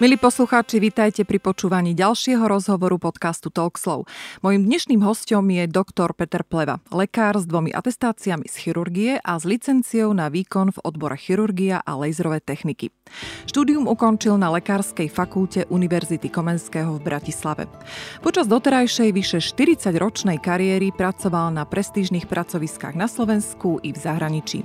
Milí poslucháči, vítajte pri počúvaní ďalšieho rozhovoru podcastu Talkslow. Mojím dnešným hostom je doktor Peter Pleva, lekár s dvomi atestáciami z chirurgie a s licenciou na výkon v odbore chirurgia a laserové techniky. Štúdium ukončil na Lekárskej fakulte Univerzity Komenského v Bratislave. Počas doterajšej vyše 40-ročnej kariéry pracoval na prestížnych pracoviskách na Slovensku i v zahraničí.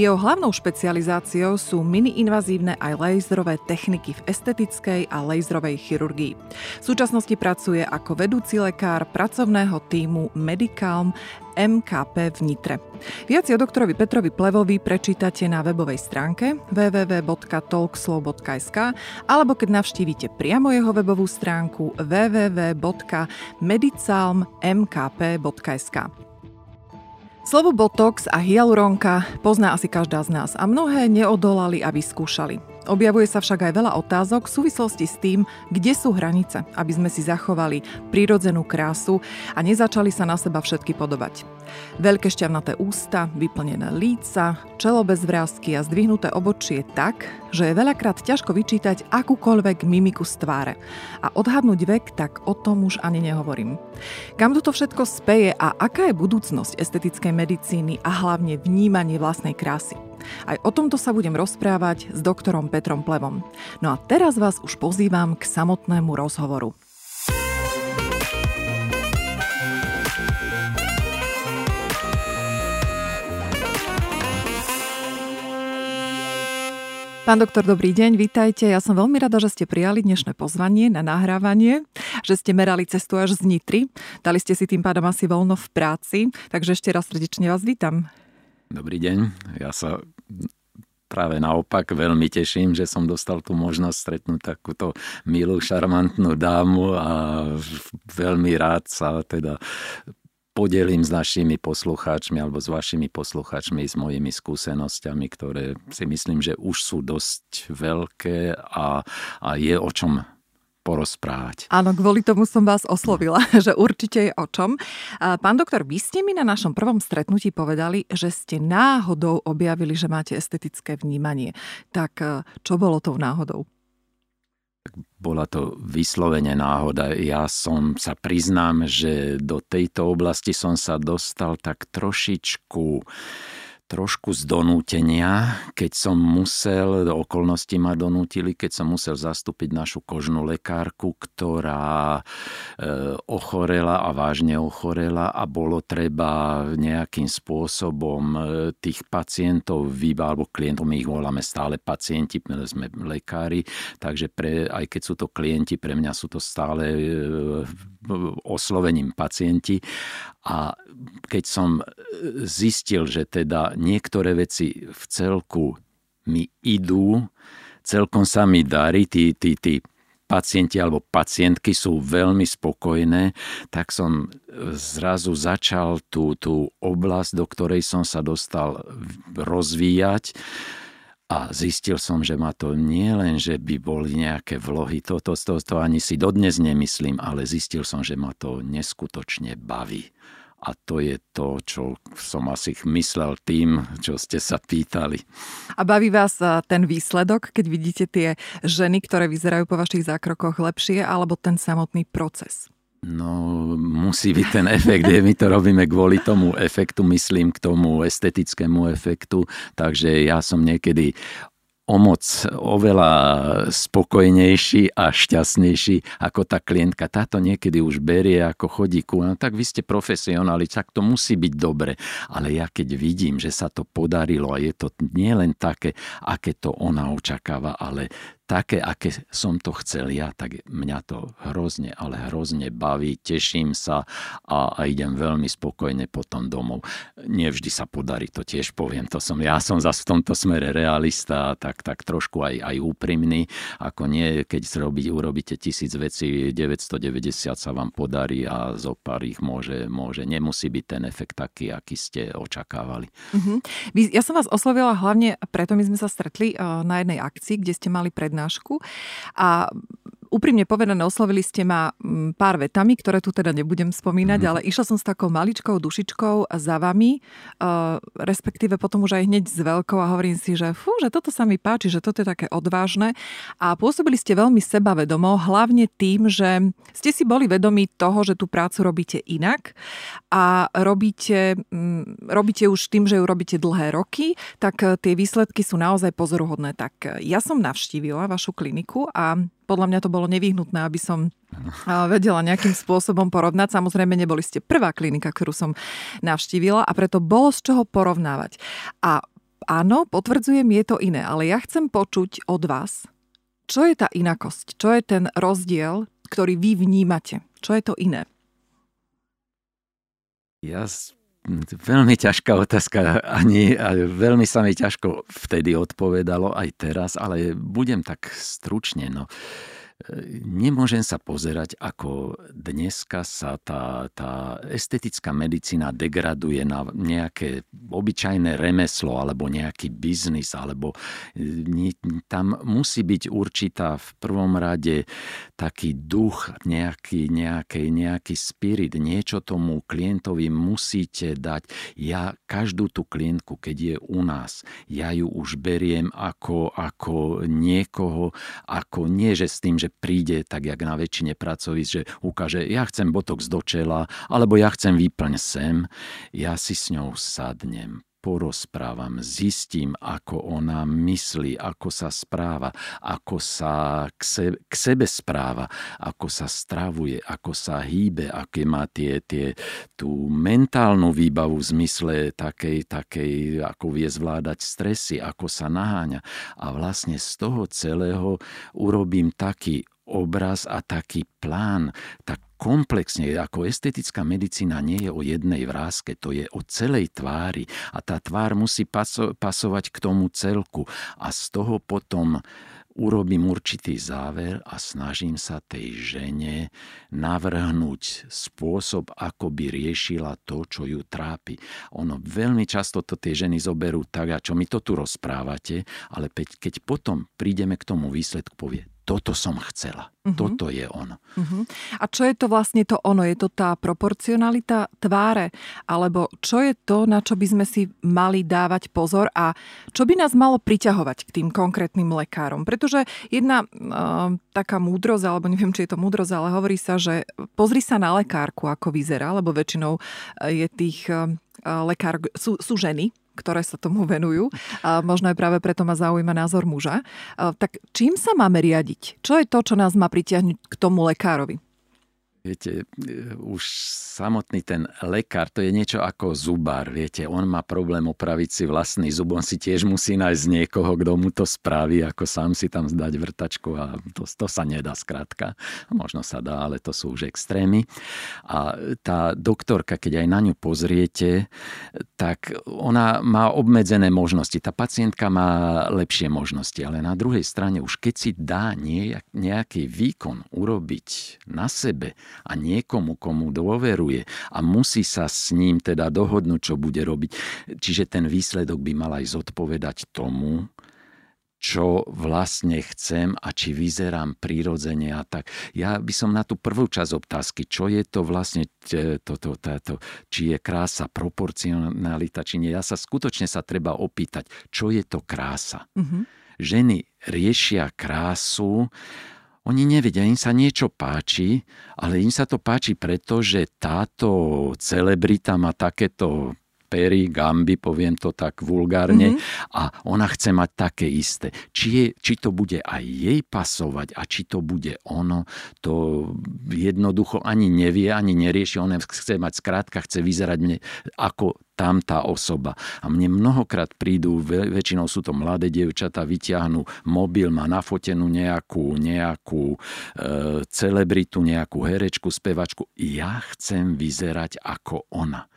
Jeho hlavnou špecializáciou sú mini-invazívne aj laserové techniky v estetickej estetickej a laserovej chirurgii. V súčasnosti pracuje ako vedúci lekár pracovného týmu Medicalm MKP v Nitre. Viac o doktorovi Petrovi Plevovi prečítate na webovej stránke www.talkslow.sk alebo keď navštívite priamo jeho webovú stránku www.medicalmmkp.sk. Slovo botox a hyaluronka pozná asi každá z nás a mnohé neodolali a vyskúšali. Objavuje sa však aj veľa otázok v súvislosti s tým, kde sú hranice, aby sme si zachovali prírodzenú krásu a nezačali sa na seba všetky podobať. Veľké šťavnaté ústa, vyplnené líca, čelo bez vrázky a zdvihnuté obočie tak, že je veľakrát ťažko vyčítať akúkoľvek mimiku z tváre. A odhadnúť vek, tak o tom už ani nehovorím. Kam toto všetko speje a aká je budúcnosť estetickej medicíny a hlavne vnímanie vlastnej krásy? Aj o tomto sa budem rozprávať s doktorom Petrom Plevom. No a teraz vás už pozývam k samotnému rozhovoru. Pán doktor, dobrý deň, vítajte. Ja som veľmi rada, že ste prijali dnešné pozvanie na nahrávanie, že ste merali cestu až z Nitry. Dali ste si tým pádom asi voľno v práci, takže ešte raz srdečne vás vítam. Dobrý deň, ja sa práve naopak veľmi teším, že som dostal tú možnosť stretnúť takúto milú, šarmantnú dámu a veľmi rád sa teda podelím s našimi poslucháčmi alebo s vašimi poslucháčmi s mojimi skúsenosťami, ktoré si myslím, že už sú dosť veľké a, a je o čom porozprávať. Áno, kvôli tomu som vás oslovila, že určite je o čom. Pán doktor, vy ste mi na našom prvom stretnutí povedali, že ste náhodou objavili, že máte estetické vnímanie. Tak e, čo bolo tou náhodou? Bola to vyslovene náhoda. Ja som sa priznám, že do tejto oblasti som sa dostal tak trošičku trošku z donútenia, keď som musel, okolnosti ma donútili, keď som musel zastúpiť našu kožnú lekárku, ktorá e, ochorela a vážne ochorela a bolo treba nejakým spôsobom e, tých pacientov, alebo klientov, my ich voláme stále pacienti, sme lekári, takže pre, aj keď sú to klienti, pre mňa sú to stále e, oslovením pacienti. A keď som zistil, že teda niektoré veci v celku mi idú, celkom sa mi darí, tí, tí, tí pacienti alebo pacientky sú veľmi spokojné, tak som zrazu začal tú, tú oblasť, do ktorej som sa dostal rozvíjať a zistil som, že ma to nie len, že by boli nejaké vlohy, toto, to, to, to ani si dodnes nemyslím, ale zistil som, že ma to neskutočne baví. A to je to, čo som asi myslel tým, čo ste sa pýtali. A baví vás ten výsledok, keď vidíte tie ženy, ktoré vyzerajú po vašich zákrokoch lepšie, alebo ten samotný proces? No, musí byť ten efekt, je, my to robíme kvôli tomu efektu, myslím k tomu estetickému efektu, takže ja som niekedy o moc oveľa spokojnejší a šťastnejší ako tá klientka. Táto niekedy už berie ako chodíku. No tak vy ste profesionáli, tak to musí byť dobre. Ale ja keď vidím, že sa to podarilo a je to nielen také, aké to ona očakáva, ale také, aké som to chcel ja, tak mňa to hrozne, ale hrozne baví, teším sa a, a idem veľmi spokojne potom domov. Nevždy sa podarí, to tiež poviem, to som, ja som zase v tomto smere realista, tak, tak trošku aj, aj úprimný, ako nie, keď zrobiť, urobíte tisíc vecí, 990 sa vám podarí a zo pár ich môže, môže, nemusí byť ten efekt taký, aký ste očakávali. Uh-huh. Ja som vás oslovila hlavne, preto my sme sa stretli eh, na jednej akcii, kde ste mali prednášku prednášku. A úprimne povedané, oslovili ste ma mm, pár vetami, ktoré tu teda nebudem spomínať, mm. ale išla som s takou maličkou dušičkou za vami, uh, respektíve potom už aj hneď s veľkou a hovorím si, že fú, že toto sa mi páči, že toto je také odvážne. A pôsobili ste veľmi sebavedomo, hlavne tým, že ste si boli vedomí toho, že tú prácu robíte inak a robíte, mm, robíte už tým, že ju robíte dlhé roky, tak eh, tie výsledky sú naozaj pozoruhodné. Tak eh, ja som navštívila vašu kliniku a podľa mňa to bolo nevyhnutné, aby som vedela nejakým spôsobom porovnať. Samozrejme, neboli ste prvá klinika, ktorú som navštívila a preto bolo z čoho porovnávať. A áno, potvrdzujem, je to iné, ale ja chcem počuť od vás, čo je tá inakosť, čo je ten rozdiel, ktorý vy vnímate, čo je to iné. Ja Veľmi ťažká otázka, ani veľmi sa mi ťažko vtedy odpovedalo, aj teraz, ale budem tak stručne. No nemôžem sa pozerať, ako dneska sa tá, tá estetická medicína degraduje na nejaké obyčajné remeslo alebo nejaký biznis, alebo e, tam musí byť určitá v prvom rade taký duch, nejaký, nejaký, nejaký spirit, niečo tomu klientovi musíte dať. Ja každú tú klientku, keď je u nás, ja ju už beriem ako, ako niekoho, ako nie, že s tým, že príde tak, jak na väčšine pracovíc, že ukáže, ja chcem botox do čela, alebo ja chcem výplň sem, ja si s ňou sadnem, porozprávam, zistím, ako ona myslí, ako sa správa, ako sa k, sebe, k sebe správa, ako sa stravuje, ako sa hýbe, aké má tie, tie, tú mentálnu výbavu v zmysle takej, takej, ako vie zvládať stresy, ako sa naháňa. A vlastne z toho celého urobím taký obraz a taký plán, tak komplexne, ako estetická medicína nie je o jednej vrázke, to je o celej tvári a tá tvár musí paso- pasovať k tomu celku a z toho potom urobím určitý záver a snažím sa tej žene navrhnúť spôsob, ako by riešila to, čo ju trápi. Ono veľmi často to tie ženy zoberú tak, a čo mi to tu rozprávate, ale keď potom prídeme k tomu výsledku, povie, toto som chcela. Uh-huh. Toto je ono. Uh-huh. A čo je to vlastne to ono? Je to tá proporcionalita tváre? Alebo čo je to, na čo by sme si mali dávať pozor a čo by nás malo priťahovať k tým konkrétnym lekárom? Pretože jedna uh, taká múdrosť, alebo neviem, či je to múdrosť, ale hovorí sa, že pozri sa na lekárku, ako vyzerá, lebo väčšinou je tých uh, lekár, sú, sú ženy, ktoré sa tomu venujú. A možno aj práve preto ma zaujíma názor muža. A tak čím sa máme riadiť? Čo je to, čo nás má pritiahnuť k tomu lekárovi? Viete, už samotný ten lekár, to je niečo ako zubár, viete, on má problém opraviť si vlastný zub, on si tiež musí nájsť niekoho, kto mu to spraví, ako sám si tam zdať vrtačku a to, to sa nedá skrátka. Možno sa dá, ale to sú už extrémy. A tá doktorka, keď aj na ňu pozriete, tak ona má obmedzené možnosti. Tá pacientka má lepšie možnosti, ale na druhej strane už keď si dá nejaký výkon urobiť na sebe, a niekomu, komu dôveruje a musí sa s ním teda dohodnúť, čo bude robiť. Čiže ten výsledok by mal aj zodpovedať tomu, čo vlastne chcem a či vyzerám prirodzene a tak. Ja by som na tú prvú časť otázky, čo je to vlastne, to, to, to, to, či je krása, proporcionalita, či nie. Ja sa skutočne sa treba opýtať, čo je to krása. Mm-hmm. Ženy riešia krásu oni nevedia, im sa niečo páči, ale im sa to páči preto, že táto celebrita má takéto pery, gamby, poviem to tak vulgárne, mm-hmm. a ona chce mať také isté. Či, je, či to bude aj jej pasovať a či to bude ono, to jednoducho ani nevie, ani nerieši. Ona chce mať, skrátka chce vyzerať mne ako tam tá osoba. A mne mnohokrát prídu, väčšinou sú to mladé dievčatá, vyťahnú mobil, má nafotenú nejakú, nejakú e, celebritu, nejakú herečku, spevačku. Ja chcem vyzerať ako ona.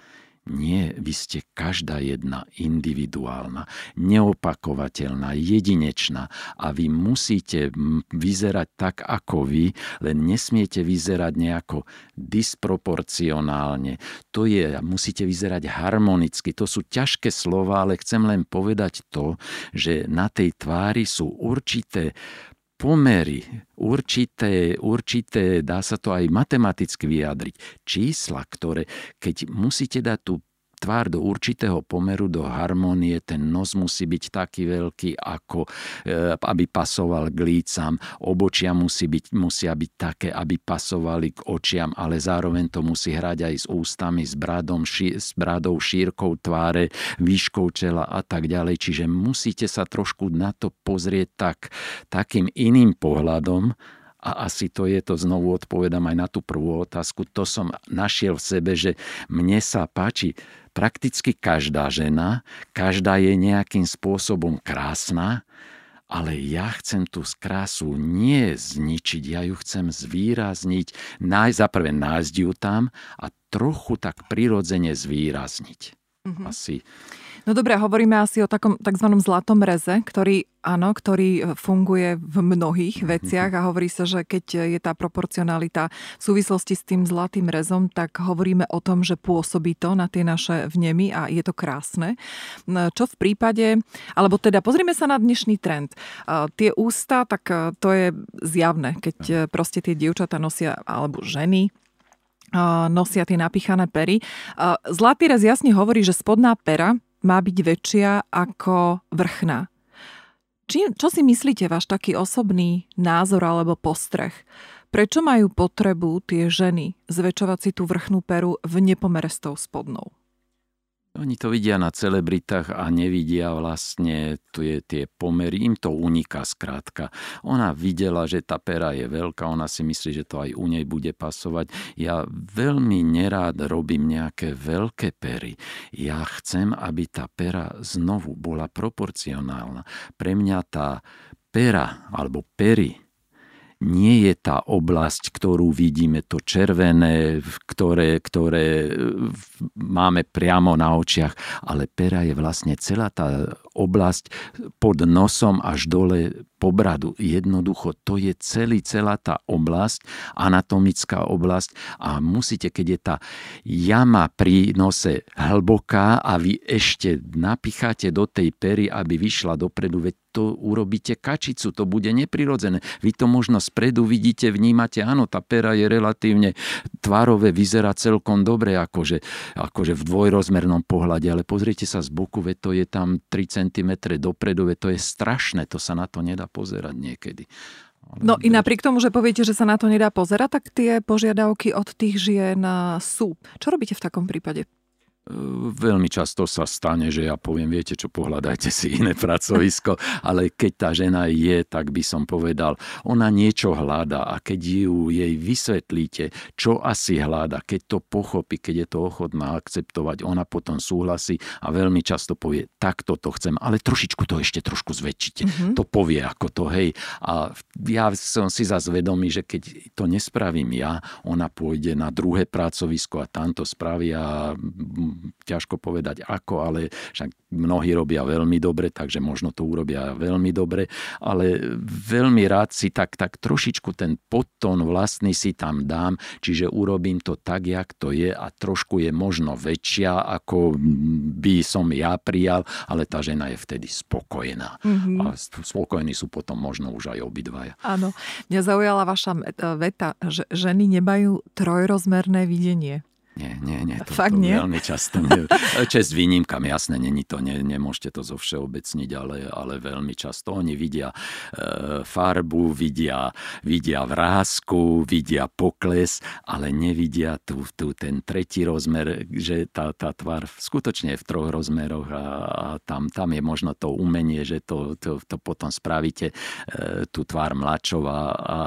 Nie, vy ste každá jedna individuálna, neopakovateľná, jedinečná a vy musíte vyzerať tak ako vy, len nesmiete vyzerať nejako disproporcionálne. To je, musíte vyzerať harmonicky. To sú ťažké slova, ale chcem len povedať to, že na tej tvári sú určité pomery, určité, určité, dá sa to aj matematicky vyjadriť, čísla, ktoré, keď musíte dať tú tvár do určitého pomeru, do harmonie, ten nos musí byť taký veľký, ako e, aby pasoval k lícam, obočia musí byť, musia byť také, aby pasovali k očiam, ale zároveň to musí hrať aj s ústami, s, bradom, ši, s bradou, šírkou tváre, výškou čela a tak ďalej. Čiže musíte sa trošku na to pozrieť tak, takým iným pohľadom, a asi to je, to znovu odpovedám aj na tú prvú otázku, to som našiel v sebe, že mne sa páči prakticky každá žena, každá je nejakým spôsobom krásna, ale ja chcem tú krásu nie zničiť, ja ju chcem zvýrazniť, nájsť, za prvé nájsť ju tam a trochu tak prirodzene zvýrazniť. Mm-hmm. Asi No dobre, hovoríme asi o takom tzv. zlatom reze, ktorý, áno, ktorý e, funguje v mnohých veciach a hovorí sa, že keď je tá proporcionalita v súvislosti s tým zlatým rezom, tak hovoríme o tom, že pôsobí to na tie naše vnemy a je to krásne. No, čo v prípade, alebo teda pozrime sa na dnešný trend. E, tie ústa, tak e, to je zjavné, keď proste tie dievčatá nosia, alebo ženy, nosia tie napichané pery. Zlatý rez jasne hovorí, že spodná pera má byť väčšia ako vrchná. Či, čo si myslíte, váš taký osobný názor alebo postreh? Prečo majú potrebu tie ženy zväčšovať si tú vrchnú peru v nepomere s tou spodnou? Oni to vidia na celebritách a nevidia vlastne tie, tie pomery. Im to uniká skrátka. Ona videla, že tá pera je veľká, ona si myslí, že to aj u nej bude pasovať. Ja veľmi nerád robím nejaké veľké pery. Ja chcem, aby tá pera znovu bola proporcionálna. Pre mňa tá pera alebo pery nie je tá oblasť, ktorú vidíme, to červené, ktoré, ktoré máme priamo na očiach, ale pera je vlastne celá tá oblasť pod nosom až dole po bradu. Jednoducho, to je celý, celá tá oblasť, anatomická oblasť a musíte, keď je tá jama pri nose hlboká a vy ešte napicháte do tej pery, aby vyšla dopredu, veď to urobíte kačicu, to bude neprirodzené. Vy to možno spredu vidíte, vnímate, áno, tá pera je relatívne tvarové, vyzerá celkom dobre, akože, akože v dvojrozmernom pohľade, ale pozrite sa z boku, veď to je tam 3 cm dopredu, veď to je strašné, to sa na to nedá pozerať niekedy. No i napriek tomu, že poviete, že sa na to nedá pozerať, tak tie požiadavky od tých žien sú. Čo robíte v takom prípade? Veľmi často sa stane, že ja poviem, viete čo, pohľadajte si iné pracovisko, ale keď tá žena je, tak by som povedal, ona niečo hľada a keď ju jej vysvetlíte, čo asi hľada, keď to pochopí, keď je to ochotná akceptovať, ona potom súhlasí a veľmi často povie, takto to chcem, ale trošičku to ešte trošku zväčšite. Mm-hmm. To povie ako to, hej. A ja som si zase vedomý, že keď to nespravím ja, ona pôjde na druhé pracovisko a tam to spraví a ťažko povedať ako, ale však mnohí robia veľmi dobre, takže možno to urobia veľmi dobre, ale veľmi rád si tak, tak trošičku ten podtón vlastný si tam dám, čiže urobím to tak, jak to je a trošku je možno väčšia, ako by som ja prijal, ale tá žena je vtedy spokojná. Mm-hmm. A spokojní sú potom možno už aj obidvaja. Áno. Mňa zaujala vaša veta, že ženy nemajú trojrozmerné videnie. Nie, nie, nie. To, Fakt to nie? Veľmi často. Nie. Čest výnimkam, jasné, není to, nie, nemôžete to zo všeobecniť, ale, ale veľmi často. Oni vidia e, farbu, vidia, vidia vrázku, vidia pokles, ale nevidia tu, tu ten tretí rozmer, že tá, tá tvár skutočne je v troch rozmeroch a, a tam, tam je možno to umenie, že to, to, to potom spravíte e, tú tvár mladšov a, a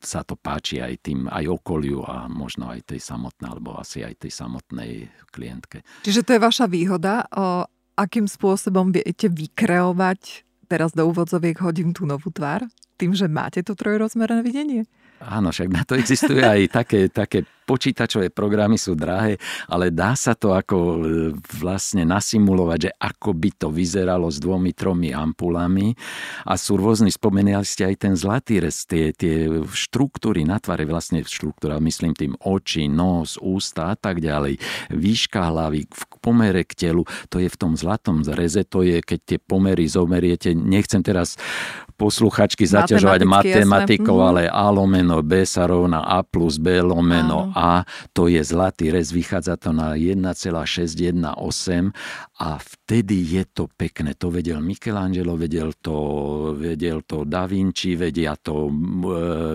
sa to páči aj tým, aj okoliu a možno aj tej samotnej, alebo asi aj tej samotnej klientke. Čiže to je vaša výhoda, o, akým spôsobom viete vykreovať, teraz do úvodzoviek hodím tú novú tvár, tým, že máte to trojrozmerné videnie? Áno, však na to existuje aj také, také počítačové programy sú drahé, ale dá sa to ako e, vlastne nasimulovať, že ako by to vyzeralo s dvomi, tromi ampulami. A sú rôzny, spomenuli ste aj ten zlatý rez, tie, tie štruktúry na tvare, vlastne štruktúra, myslím tým oči, nos, ústa a tak ďalej, výška hlavy v pomere k telu, to je v tom zlatom reze, to je, keď tie pomery zomeriete, nechcem teraz posluchačky zaťažovať matematikou, jasné. ale A lomeno B sa rovná A plus B lomeno Áno. A. To je zlatý rez, vychádza to na 1,618 a vtedy je to pekné. To vedel Michelangelo, vedel to, vedel to Da Vinci, vedia to e,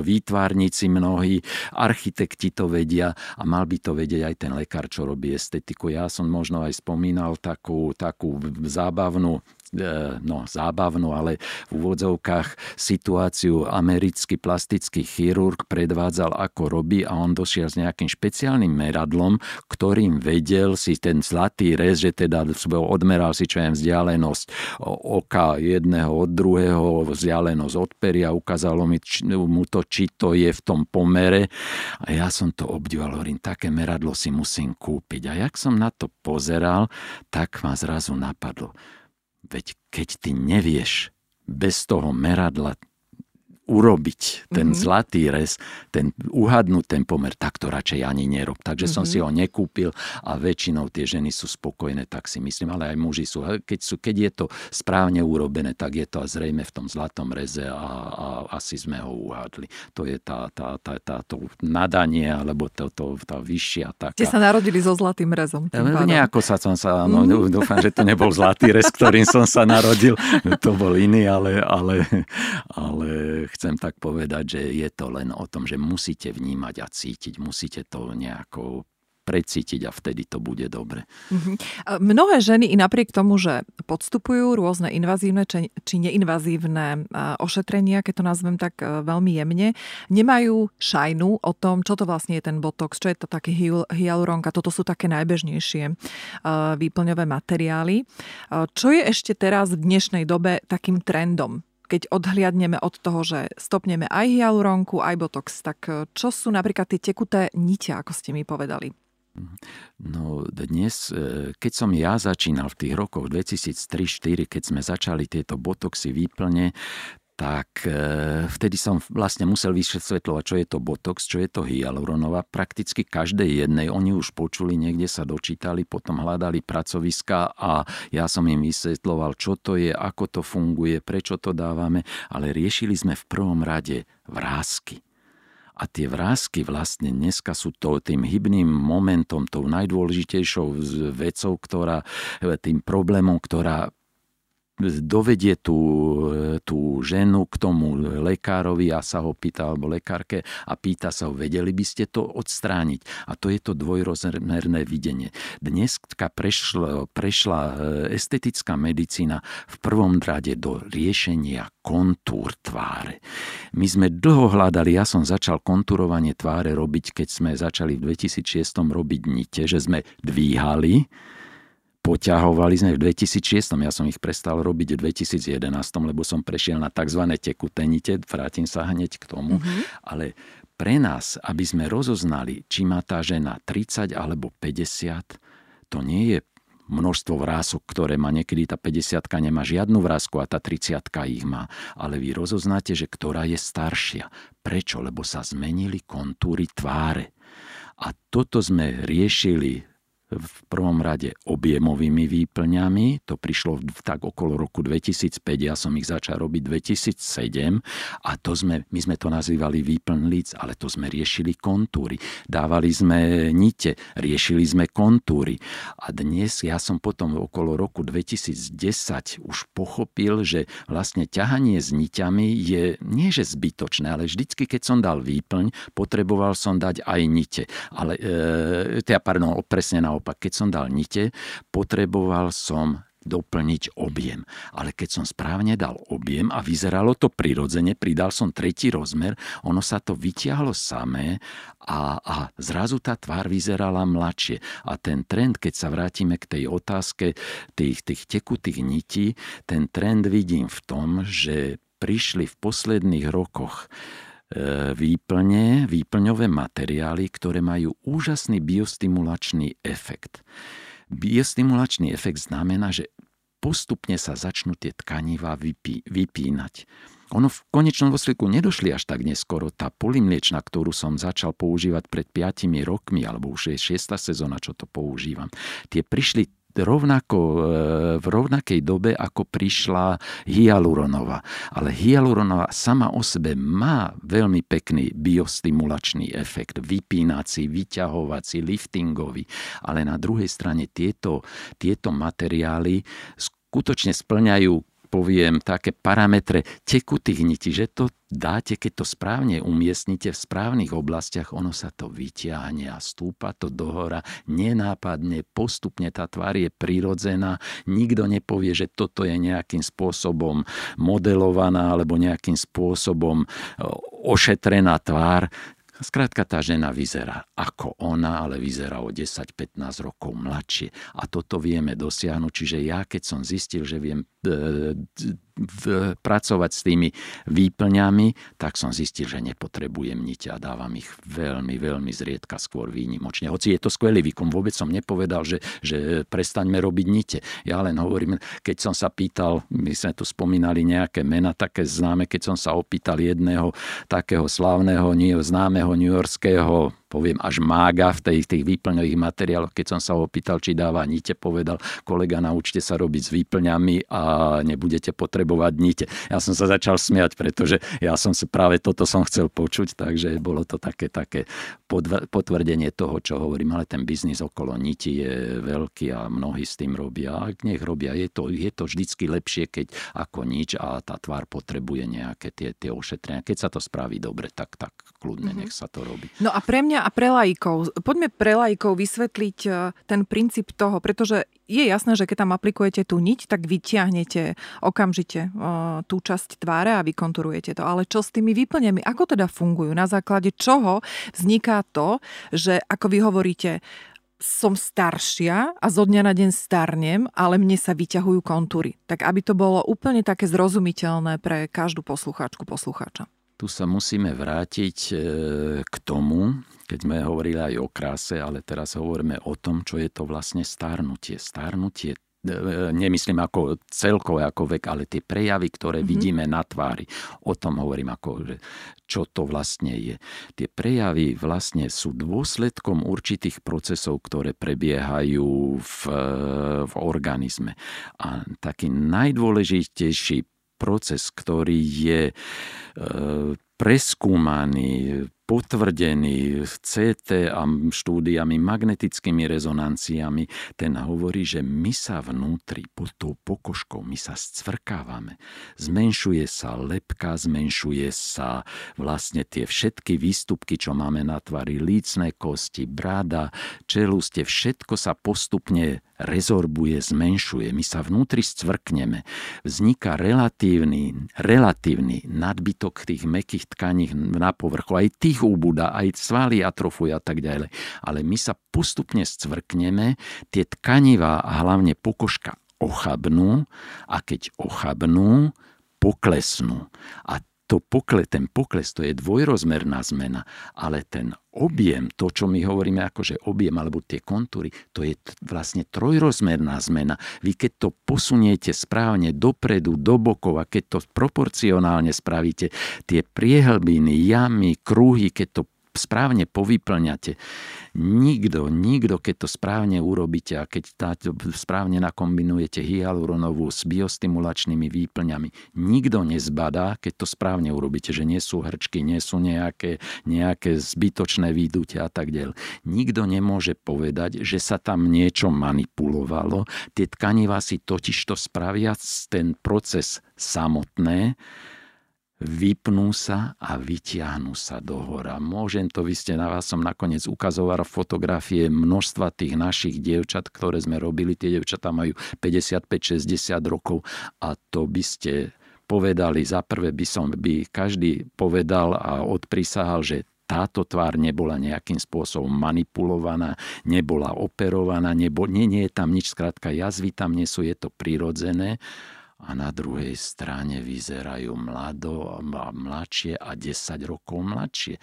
výtvarníci mnohí, architekti to vedia a mal by to vedieť aj ten lekár, čo robí estetiku. Ja som možno aj spomínal takú, takú zábavnú no, zábavnú, ale v úvodzovkách situáciu americký plastický chirurg predvádzal, ako robí a on došiel s nejakým špeciálnym meradlom, ktorým vedel si ten zlatý rez, že teda odmeral si čo je vzdialenosť oka jedného od druhého, vzdialenosť od peria, ukázalo mi mu to, či to je v tom pomere. A ja som to obdival, hovorím, také meradlo si musím kúpiť. A jak som na to pozeral, tak ma zrazu napadlo Veď keď ty nevieš bez toho meradla urobiť ten mm-hmm. zlatý rez, ten uhadnúť ten pomer, tak to radšej ani nerob. Takže mm-hmm. som si ho nekúpil a väčšinou tie ženy sú spokojné, tak si myslím, ale aj muži sú. Keď, sú, keď je to správne urobené, tak je to zrejme v tom zlatom reze a, a asi sme ho uhádli. To je tá, tá, tá, tá, to nadanie, alebo to, to, tá vyššia taká. Ste sa narodili so zlatým rezom. Nejako sa som sa, no, mm-hmm. dúfam, že to nebol zlatý rez, ktorým som sa narodil. To bol iný, ale, ale, ale chcem tak povedať, že je to len o tom, že musíte vnímať a cítiť, musíte to nejako precítiť a vtedy to bude dobre. Mm-hmm. Mnohé ženy i napriek tomu, že podstupujú rôzne invazívne či, či neinvazívne ošetrenia, keď to nazvem tak e, veľmi jemne, nemajú šajnu o tom, čo to vlastne je ten botox, čo je to také hyaluronka, toto sú také najbežnejšie e, výplňové materiály. E, čo je ešte teraz v dnešnej dobe takým trendom? Keď odhliadneme od toho, že stopneme aj hyaluronku, aj botox, tak e, čo sú napríklad tie tekuté nitia, ako ste mi povedali? No dnes, e, keď som ja začínal v tých rokoch 2003-2004, keď sme začali tieto botoxy výplne, tak e, vtedy som vlastne musel vysvetľovať, čo je to botox, čo je to hyaluronová. Prakticky každej jednej oni už počuli, niekde sa dočítali, potom hľadali pracoviska a ja som im vysvetľoval, čo to je, ako to funguje, prečo to dávame, ale riešili sme v prvom rade vrázky. A tie vrázky vlastne dneska sú to tým hybným momentom, tou najdôležitejšou vecou, ktorá, tým problémom, ktorá dovedie tú, tú ženu k tomu lekárovi a sa ho pýta, alebo lekárke a pýta sa ho, vedeli by ste to odstrániť. A to je to dvojrozmerné videnie. Dnes prešla, prešla estetická medicína v prvom rade do riešenia kontúr tváre. My sme dlho hľadali, ja som začal kontúrovanie tváre robiť, keď sme začali v 2006 robiť nite, že sme dvíhali poťahovali sme v 2006, ja som ich prestal robiť v 2011, lebo som prešiel na tzv. tekutenite, vrátim sa hneď k tomu, mm-hmm. ale pre nás, aby sme rozoznali, či má tá žena 30 alebo 50, to nie je množstvo vrások, ktoré má niekedy tá 50 nemá žiadnu vrázku a tá 30 ich má. Ale vy rozoznáte, že ktorá je staršia. Prečo? Lebo sa zmenili kontúry tváre. A toto sme riešili v prvom rade objemovými výplňami. To prišlo tak okolo roku 2005, ja som ich začal robiť 2007 a to sme, my sme to nazývali výplň líc, ale to sme riešili kontúry. Dávali sme nite, riešili sme kontúry. A dnes ja som potom okolo roku 2010 už pochopil, že vlastne ťahanie s niťami je nie že zbytočné, ale vždycky, keď som dal výplň, potreboval som dať aj nite. Ale, e, teda, pardon, presne naopak naopak, keď som dal nite, potreboval som doplniť objem. Ale keď som správne dal objem a vyzeralo to prirodzene, pridal som tretí rozmer, ono sa to vytiahlo samé a, a zrazu tá tvár vyzerala mladšie. A ten trend, keď sa vrátime k tej otázke tých, tých tekutých nití, ten trend vidím v tom, že prišli v posledných rokoch výplne, výplňové materiály, ktoré majú úžasný biostimulačný efekt. Biostimulačný efekt znamená, že postupne sa začnú tie tkanivá vypí, vypínať. Ono v konečnom dôsledku nedošli až tak neskoro. Tá polimliečna, ktorú som začal používať pred 5 rokmi, alebo už je 6. sezóna, čo to používam, tie prišli rovnako, e, v rovnakej dobe, ako prišla hyaluronová. Ale hyaluronová sama o sebe má veľmi pekný biostimulačný efekt, vypínací, vyťahovací, liftingový. Ale na druhej strane tieto, tieto materiály skutočne splňajú poviem, také parametre tekutých nití, že to dáte, keď to správne umiestnite v správnych oblastiach, ono sa to vyťahne a stúpa to dohora nenápadne, postupne tá tvár je prirodzená, nikto nepovie, že toto je nejakým spôsobom modelovaná alebo nejakým spôsobom e, ošetrená tvár. Skrátka tá žena vyzerá ako ona, ale vyzerá o 10-15 rokov mladšie. A toto vieme dosiahnuť. Čiže ja, keď som zistil, že viem e, pracovať s tými výplňami, tak som zistil, že nepotrebujem nite a dávam ich veľmi, veľmi zriedka, skôr výnimočne. Hoci je to skvelý výkon, vôbec som nepovedal, že, že prestaňme robiť nite. Ja len hovorím, keď som sa pýtal, my sme tu spomínali nejaké mena také známe, keď som sa opýtal jedného takého slávneho, známeho newyorského poviem až mága v tých, tých výplňových materiáloch. Keď som sa ho pýtal, či dáva nite, povedal, kolega, naučte sa robiť s výplňami a nebudete potrebovať nite. Ja som sa začal smiať, pretože ja som si práve toto som chcel počuť, takže bolo to také, také potvrdenie toho, čo hovorím, ale ten biznis okolo niti je veľký a mnohí s tým robia. A nech robia, je to, je to vždycky lepšie, keď ako nič a tá tvár potrebuje nejaké tie, tie ošetrenia. Keď sa to spraví dobre, tak, tak kľudne mm-hmm. nech sa to robí. No a pre mňa a pre laikov. Poďme pre laikov vysvetliť e, ten princíp toho, pretože je jasné, že keď tam aplikujete tú niť, tak vyťahnete okamžite e, tú časť tváre a vykonturujete to. Ale čo s tými výplňami? Ako teda fungujú? Na základe čoho vzniká to, že ako vy hovoríte, som staršia a zo dňa na deň starnem, ale mne sa vyťahujú kontúry. Tak aby to bolo úplne také zrozumiteľné pre každú poslucháčku, poslucháča. Tu sa musíme vrátiť e, k tomu, keď sme hovorili aj o kráse, ale teraz hovoríme o tom, čo je to vlastne starnutie. Starnutie e, nemyslím ako celkové ako vek, ale tie prejavy, ktoré mm-hmm. vidíme na tvári. O tom hovorím, ako, že čo to vlastne je. Tie prejavy vlastne sú dôsledkom určitých procesov, ktoré prebiehajú v, v organizme. A taký najdôležitejší proces, ktorý je e, preskúmaný, potvrdený CT a štúdiami, magnetickými rezonanciami, ten hovorí, že my sa vnútri pod tou pokožkou, my sa scvrkávame. Zmenšuje sa lepka, zmenšuje sa vlastne tie všetky výstupky, čo máme na tvári, lícne kosti, brada, čeluste, všetko sa postupne rezorbuje, zmenšuje. My sa vnútri scvrkneme. Vzniká relatívny, relatívny nadbytok tých mekých tkaní na povrchu. Aj tých úbuda, aj svaly atrofujú a tak ďalej. Ale my sa postupne scvrkneme, tie tkanivá a hlavne pokožka ochabnú a keď ochabnú, poklesnú. A to pokle, ten pokles to je dvojrozmerná zmena, ale ten objem, to, čo my hovoríme ako, že objem alebo tie kontúry, to je vlastne trojrozmerná zmena. Vy keď to posuniete správne dopredu, do bokov a keď to proporcionálne spravíte, tie priehlbiny, jamy, kruhy, keď to správne povyplňate. Nikto, nikto, keď to správne urobíte a keď tá, správne nakombinujete hyaluronovú s biostimulačnými výplňami, nikto nezbadá, keď to správne urobíte, že nie sú hrčky, nie sú nejaké, nejaké zbytočné výdutia a tak ďalej. Nikto nemôže povedať, že sa tam niečo manipulovalo. Tie tkanivá si totiž to spravia ten proces samotné, vypnú sa a vytiahnu sa do hora. Môžem to, vy ste na vás som nakoniec ukazoval fotografie množstva tých našich dievčat, ktoré sme robili. Tie dievčatá majú 55-60 rokov a to by ste povedali, za prvé by som, by každý povedal a odprisahal, že táto tvár nebola nejakým spôsobom manipulovaná, nebola operovaná, nebo, nie, nie je tam nič, skrátka jazvy tam nie sú, je to prirodzené a na druhej strane vyzerajú mlado, mladšie a 10 rokov mladšie.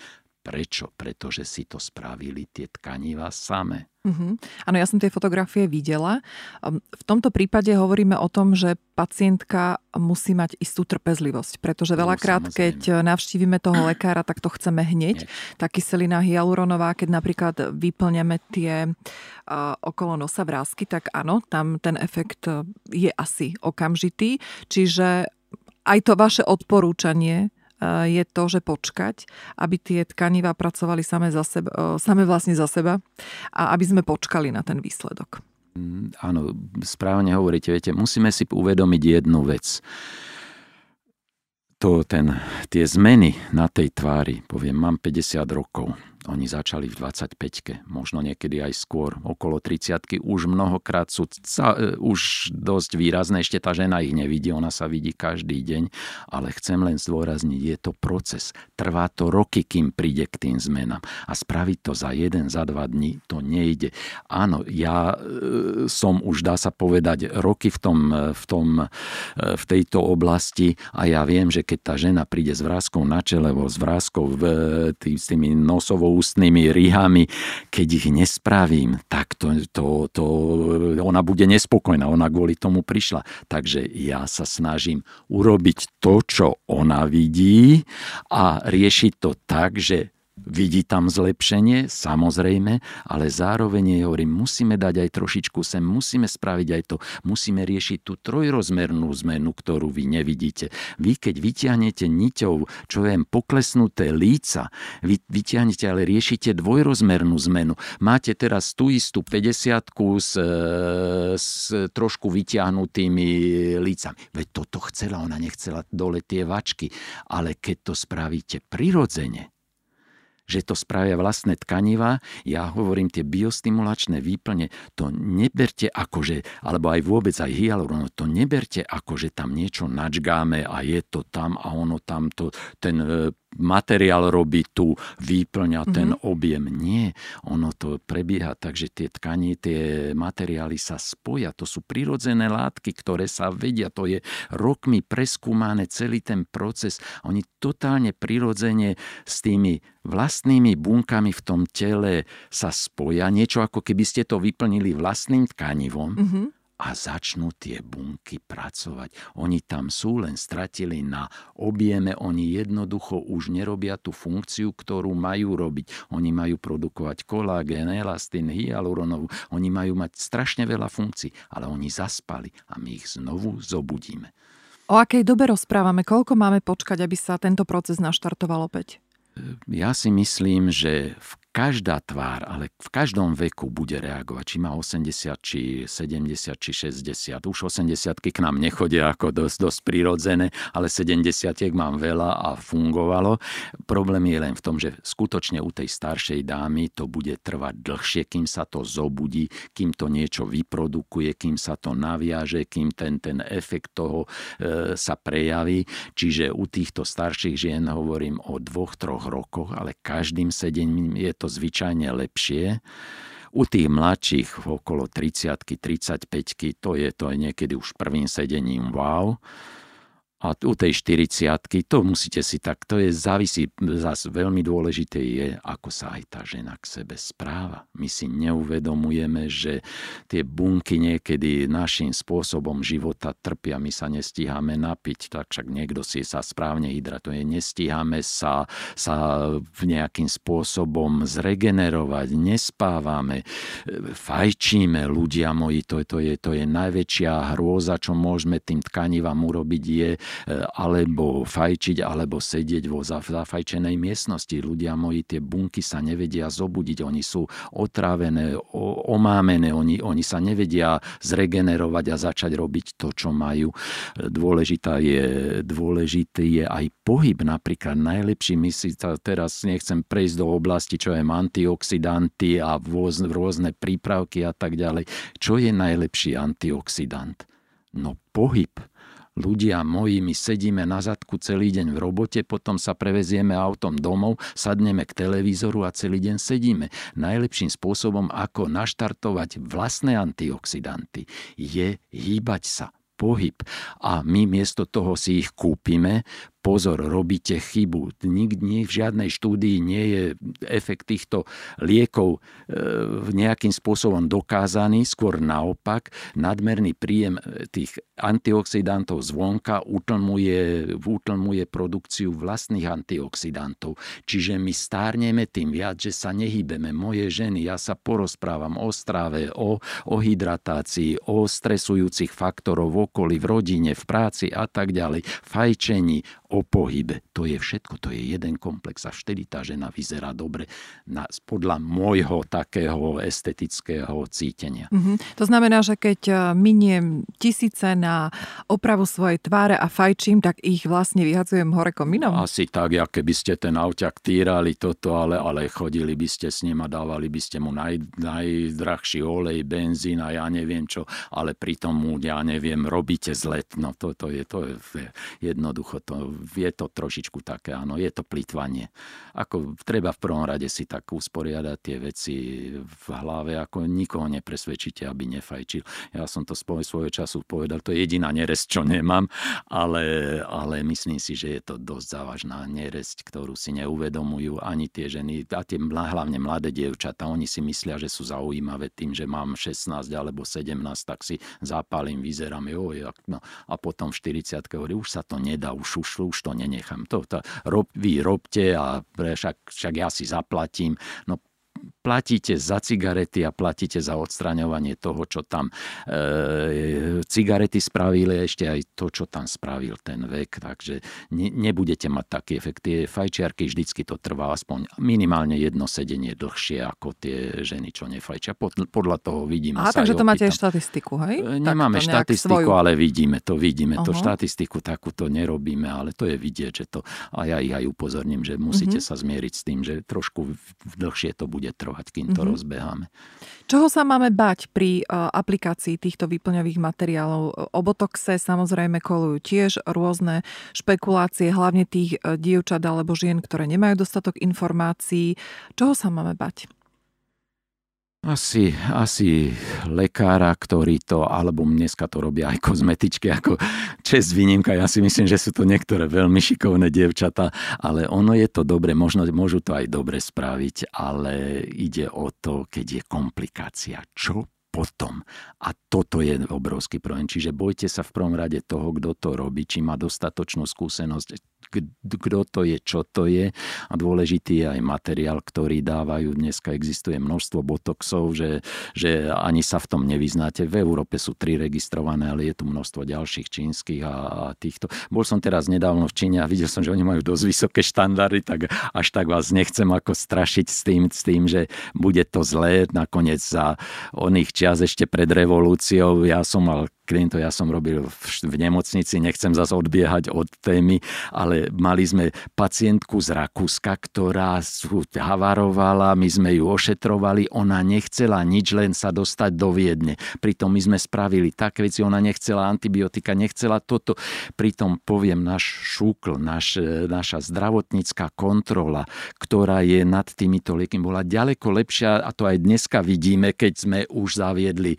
Prečo? Pretože si to spravili tie tkanivá same. Uh-huh. Áno, ja som tie fotografie videla. Ehm, v tomto prípade hovoríme o tom, že pacientka musí mať istú trpezlivosť, pretože no, veľakrát, keď navštívime toho lekára, tak to chceme hneď. Nie. Tá kyselina hyaluronová, keď napríklad vyplňame tie uh, okolo nosa vrázky, tak áno, tam ten efekt je asi okamžitý. Čiže aj to vaše odporúčanie je to, že počkať, aby tie tkanivá pracovali same, za seba, e, same vlastne za seba a aby sme počkali na ten výsledok. Mm, áno, správne hovoríte, viete, musíme si uvedomiť jednu vec. To, ten, tie zmeny na tej tvári, poviem, mám 50 rokov, oni začali v 25-ke, možno niekedy aj skôr, okolo 30 už mnohokrát sú ca, e, už dosť výrazné, ešte tá žena ich nevidí, ona sa vidí každý deň, ale chcem len zdôrazniť, je to proces. Trvá to roky, kým príde k tým zmenám. A spraviť to za jeden, za dva dní, to nejde. Áno, ja e, som už, dá sa povedať, roky v, tom, e, v, tom, v tejto oblasti a ja viem, že keď tá žena príde s vrázkou na čele, s vrázkou v, tý, s tými nosovou ústnymi rihami, keď ich nespravím, tak to, to, to, ona bude nespokojná, ona kvôli tomu prišla. Takže ja sa snažím urobiť to, čo ona vidí a riešiť to tak, že vidí tam zlepšenie, samozrejme, ale zároveň hovorím, musíme dať aj trošičku sem, musíme spraviť aj to, musíme riešiť tú trojrozmernú zmenu, ktorú vy nevidíte. Vy, keď vyťahnete niťou, čo viem, poklesnuté líca, vy vyťahnete, ale riešite dvojrozmernú zmenu. Máte teraz tú istú 50 s, s trošku vyťahnutými lícami. Veď toto chcela, ona nechcela dole tie vačky, ale keď to spravíte prirodzene, že to spravia vlastné tkaniva. Ja hovorím, tie biostimulačné výplne, to neberte ako, že, alebo aj vôbec aj hyaluron, to neberte ako, že tam niečo načgáme a je to tam a ono tam to, ten e, materiál robí tu, výplňa ten mm-hmm. objem. Nie, ono to prebieha tak, že tie tkanie, tie materiály sa spoja. To sú prirodzené látky, ktoré sa vedia. To je rokmi preskúmané celý ten proces. Oni totálne prirodzene s tými vlastnými bunkami v tom tele sa spoja. Niečo ako keby ste to vyplnili vlastným tkanivom. Mm-hmm a začnú tie bunky pracovať. Oni tam sú, len stratili na objeme, oni jednoducho už nerobia tú funkciu, ktorú majú robiť. Oni majú produkovať kolágen, elastín, hyaluronovú, oni majú mať strašne veľa funkcií, ale oni zaspali a my ich znovu zobudíme. O akej dobe rozprávame? Koľko máme počkať, aby sa tento proces naštartoval opäť? Ja si myslím, že v každá tvár, ale v každom veku bude reagovať, či má 80, či 70, či 60. Už 80 k nám nechodia ako dosť, dosť prirodzené, ale 70 mám veľa a fungovalo. Problém je len v tom, že skutočne u tej staršej dámy to bude trvať dlhšie, kým sa to zobudí, kým to niečo vyprodukuje, kým sa to naviaže, kým ten, ten efekt toho e, sa prejaví. Čiže u týchto starších žien hovorím o dvoch, troch rokoch, ale každým sedením je to zvyčajne lepšie. U tých mladších okolo 30 35 to je, to je niekedy už prvým sedením wow. A u tej 40 to musíte si tak, to je závisí, zase veľmi dôležité je, ako sa aj tá žena k sebe správa. My si neuvedomujeme, že tie bunky niekedy našim spôsobom života trpia. My sa nestíhame napiť, tak však niekto si sa správne hydratuje. Nestíhame sa, sa nejakým spôsobom zregenerovať, nespávame, fajčíme, ľudia moji, to, to, je, to je najväčšia hrôza, čo môžeme tým tkanivám urobiť, je alebo fajčiť, alebo sedieť vo zafajčenej miestnosti. Ľudia moji, tie bunky sa nevedia zobudiť, oni sú otrávené, omámené, oni, oni sa nevedia zregenerovať a začať robiť to, čo majú. Dôležitá je, dôležitý je aj pohyb, napríklad najlepší, my si teraz nechcem prejsť do oblasti, čo je antioxidanty a rôzne, rôzne prípravky a tak ďalej. Čo je najlepší antioxidant? No pohyb ľudia moji, my sedíme na zadku celý deň v robote, potom sa prevezieme autom domov, sadneme k televízoru a celý deň sedíme. Najlepším spôsobom, ako naštartovať vlastné antioxidanty, je hýbať sa, pohyb. A my miesto toho si ich kúpime, pozor, robíte chybu. Nikdy v žiadnej štúdii nie je efekt týchto liekov e, nejakým spôsobom dokázaný, skôr naopak, nadmerný príjem tých antioxidantov zvonka utlmuje, utlmuje produkciu vlastných antioxidantov. Čiže my stárneme tým viac, že sa nehybeme. Moje ženy, ja sa porozprávam o strave, o, o hydratácii, o stresujúcich faktorov v okolí, v rodine, v práci a tak ďalej, fajčení, o pohybe. To je všetko, to je jeden komplex a vtedy tá žena vyzerá dobre na, podľa môjho takého estetického cítenia. Mm-hmm. To znamená, že keď e, miniem tisíce na opravu svojej tváre a fajčím, tak ich vlastne vyhadzujem hore kominom? Asi tak, ja keby ste ten auťak týrali toto, ale, ale chodili by ste s ním a dávali by ste mu naj, najdrahší olej, benzín a ja neviem čo, ale pritom mu, ja neviem, robíte zlet. No toto je, to je jednoducho to je to trošičku také, áno, je to plýtvanie. Ako treba v prvom rade si tak usporiadať tie veci v hlave, ako nikoho nepresvedčíte, aby nefajčil. Ja som to svojho času povedal, to je jediná neresť, čo nemám, ale, ale myslím si, že je to dosť závažná neresť, ktorú si neuvedomujú ani tie ženy, a tie hlavne mladé dievčatá, oni si myslia, že sú zaujímavé tým, že mám 16 alebo 17, tak si zapálim, vyzerám, jo, no. a potom v 40 hovorí, už sa to nedá, už ušlu, už to nenechám. To, to rob, vy robte a však, však ja si zaplatím. No platíte za cigarety a platíte za odstraňovanie toho, čo tam e, cigarety spravili, ešte aj to, čo tam spravil ten vek. Takže ne, nebudete mať taký efekt. Tie fajčiarky vždycky to trvá aspoň minimálne jedno sedenie dlhšie ako tie ženy, čo nefajčia. Pod, podľa toho vidíme. Aha, takže to máte aj štatistiku, hej? E, nemáme štatistiku, svoju... ale vidíme to, vidíme uh-huh. to. Štatistiku takúto nerobíme, ale to je vidieť, že to, a ja ich aj upozorním, že musíte uh-huh. sa zmieriť s tým, že trošku dlhšie to bude trvať, kým to mm-hmm. rozbeháme. Čoho sa máme bať pri uh, aplikácii týchto výplňových materiálov? O botoxe samozrejme kolujú tiež rôzne špekulácie, hlavne tých uh, dievčat alebo žien, ktoré nemajú dostatok informácií. Čoho sa máme bať? Asi, asi lekára, ktorý to, alebo dneska to robia aj kozmetičky, ako čest výnimka. Ja si myslím, že sú to niektoré veľmi šikovné dievčatá, ale ono je to dobre, možno môžu to aj dobre spraviť, ale ide o to, keď je komplikácia. Čo potom. A toto je obrovský problém. Čiže bojte sa v prvom rade toho, kto to robí, či má dostatočnú skúsenosť, kto to je, čo to je. A dôležitý je aj materiál, ktorý dávajú. Dneska existuje množstvo botoxov, že, že ani sa v tom nevyznáte. V Európe sú tri registrované, ale je tu množstvo ďalších čínskych a, a týchto. Bol som teraz nedávno v Číne a videl som, že oni majú dosť vysoké štandardy, tak až tak vás nechcem ako strašiť s tým, s tým že bude to zlé. Nakoniec za oných čias ešte pred revolúciou ja som mal klientov, ja som robil v, v nemocnici, nechcem zase odbiehať od témy, ale mali sme pacientku z Rakúska, ktorá havarovala, my sme ju ošetrovali, ona nechcela nič, len sa dostať do Viedne. Pritom my sme spravili také veci, ona nechcela antibiotika, nechcela toto. Pritom poviem, náš šúkl, naš, naša zdravotnícká kontrola, ktorá je nad týmito liekmi, bola ďaleko lepšia a to aj dneska vidíme, keď sme už zaviedli e,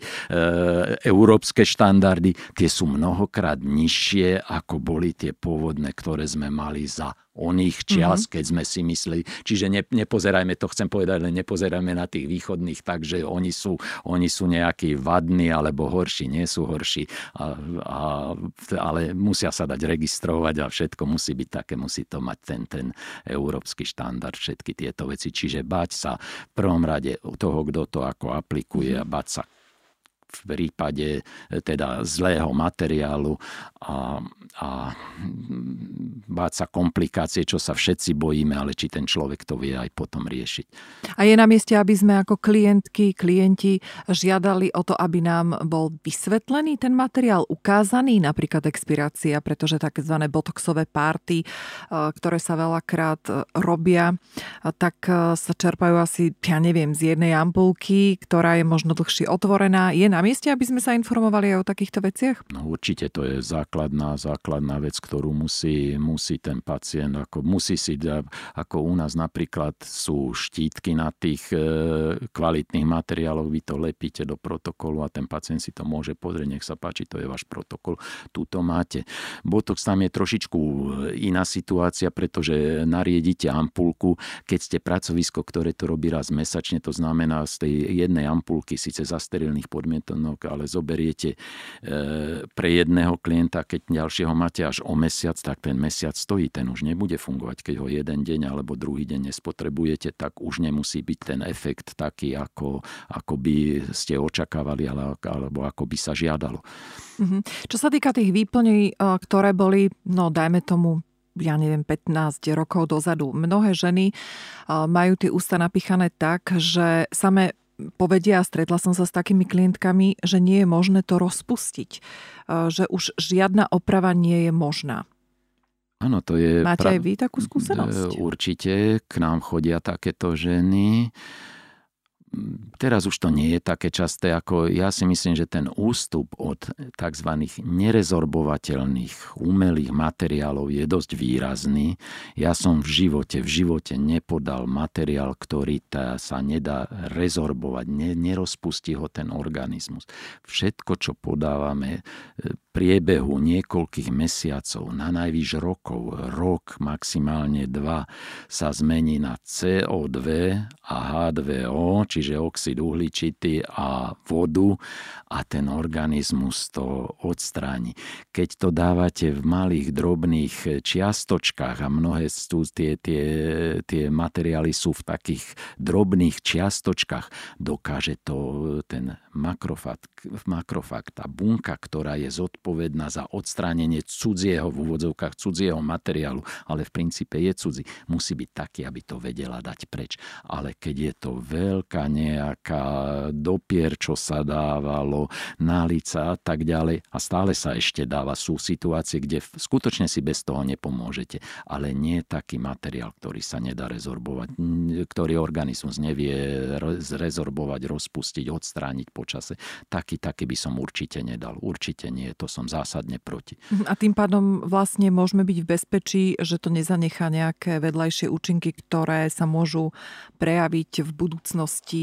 európske štandardy štandardy, tie sú mnohokrát nižšie, ako boli tie pôvodné, ktoré sme mali za oných čias, mm-hmm. keď sme si mysleli. Čiže ne, nepozerajme, to chcem povedať, len nepozerajme na tých východných tak, že oni sú, oni sú nejakí vadní alebo horší, nie sú horší, a, a, ale musia sa dať registrovať a všetko musí byť také, musí to mať ten, ten európsky štandard, všetky tieto veci. Čiže bať sa v prvom rade toho, kto to ako aplikuje a bať sa v prípade e, teda zlého materiálu a, a báť sa komplikácie, čo sa všetci bojíme, ale či ten človek to vie aj potom riešiť. A je na mieste, aby sme ako klientky, klienti žiadali o to, aby nám bol vysvetlený ten materiál, ukázaný, napríklad expirácia, pretože tzv. botoxové párty, e, ktoré sa veľakrát e, robia, tak sa čerpajú asi, ja neviem, z jednej ampulky, ktorá je možno dlhšie otvorená. Je na na mieste, aby sme sa informovali aj o takýchto veciach? No určite to je základná, základná vec, ktorú musí, musí ten pacient, ako musí si, ako u nás napríklad sú štítky na tých e, kvalitných materiáloch, vy to lepíte do protokolu a ten pacient si to môže pozrieť, nech sa páči, to je váš protokol, tu to máte. Botox tam je trošičku iná situácia, pretože nariedíte ampulku, keď ste pracovisko, ktoré to robí raz mesačne, to znamená z tej jednej ampulky, síce za sterilných podmienok, ale zoberiete e, pre jedného klienta, keď ďalšieho máte až o mesiac, tak ten mesiac stojí, ten už nebude fungovať. Keď ho jeden deň alebo druhý deň nespotrebujete, tak už nemusí byť ten efekt taký, ako, ako by ste očakávali alebo ako by sa žiadalo. Mhm. Čo sa týka tých výplní, e, ktoré boli, no dajme tomu ja neviem, 15 rokov dozadu. Mnohé ženy majú tie ústa napichané tak, že same povedia, stretla som sa s takými klientkami, že nie je možné to rozpustiť. Že už žiadna oprava nie je možná. Áno, to je... Máte pra... aj vy takú skúsenosť? Určite, k nám chodia takéto ženy teraz už to nie je také časté, ako ja si myslím, že ten ústup od tzv. nerezorbovateľných umelých materiálov je dosť výrazný. Ja som v živote, v živote nepodal materiál, ktorý tá sa nedá rezorbovať, ne, nerozpustí ho ten organizmus. Všetko, čo podávame, priebehu niekoľkých mesiacov, na najvyš rokov, rok, maximálne dva, sa zmení na CO2 a H2O, čiže oxid uhličitý a vodu a ten organizmus to odstráni. Keď to dávate v malých, drobných čiastočkách a mnohé sú tie, tie, tie materiály sú v takých drobných čiastočkách, dokáže to ten makrofakt, makrofakt, tá bunka, ktorá je zodpovedná za odstránenie cudzieho, v úvodzovkách cudzieho materiálu, ale v princípe je cudzí, musí byť taký, aby to vedela dať preč. Ale keď je to veľká nejaká dopier, čo sa dávalo, nálica a tak ďalej, a stále sa ešte dáva, sú situácie, kde skutočne si bez toho nepomôžete, ale nie taký materiál, ktorý sa nedá rezorbovať, ktorý organizmus nevie zrezorbovať, rozpustiť, odstrániť počase. Taký, taký by som určite nedal. Určite nie, to som zásadne proti. A tým pádom vlastne môžeme byť v bezpečí, že to nezanechá nejaké vedľajšie účinky, ktoré sa môžu prejaviť v budúcnosti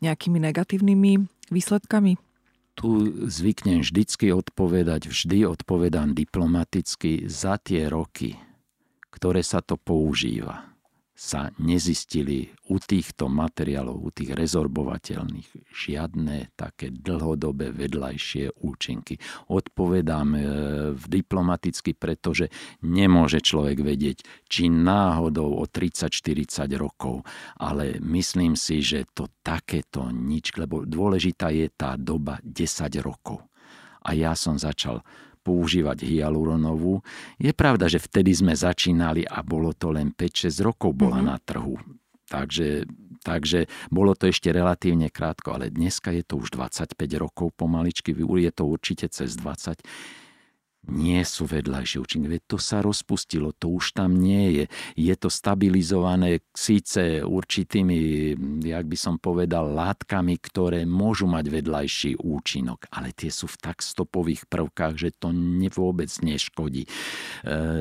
nejakými negatívnymi výsledkami? tu zvyknem vždycky odpovedať, vždy odpovedám diplomaticky za tie roky, ktoré sa to používa sa nezistili u týchto materiálov, u tých rezorbovateľných, žiadne také dlhodobé vedľajšie účinky. Odpovedám e, diplomaticky, pretože nemôže človek vedieť, či náhodou o 30-40 rokov, ale myslím si, že to takéto nič, lebo dôležitá je tá doba 10 rokov. A ja som začal používať hyaluronovú. Je pravda, že vtedy sme začínali a bolo to len 5-6 rokov bola mm-hmm. na trhu. Takže, takže bolo to ešte relatívne krátko, ale dneska je to už 25 rokov pomaličky, je to určite cez 20 nie sú vedľajšie účinky. Veď to sa rozpustilo, to už tam nie je. Je to stabilizované síce určitými, jak by som povedal, látkami, ktoré môžu mať vedľajší účinok, ale tie sú v tak stopových prvkách, že to ne, vôbec neškodí. E,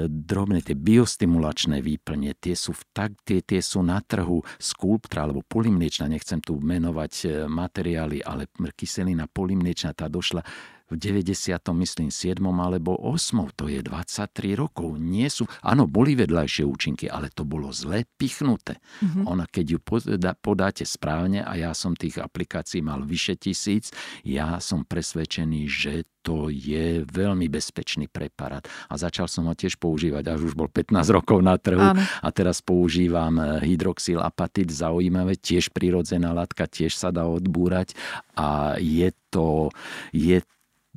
drobné tie biostimulačné výplne, tie sú, v tak, tie, tie sú na trhu skulptra alebo polimliečna, nechcem tu menovať e, materiály, ale kyselina polimliečna tá došla v 90. myslím 7. alebo 8. To je 23 rokov. Nie sú, áno, boli vedľajšie účinky, ale to bolo zle pichnuté. Mm-hmm. Ona, keď ju podáte správne a ja som tých aplikácií mal vyše tisíc, ja som presvedčený, že to je veľmi bezpečný preparát. A začal som ho tiež používať, až už bol 15 rokov na trhu. Áno. A teraz používam hydroxylapatit, zaujímavé, tiež prirodzená látka, tiež sa dá odbúrať. A je to, je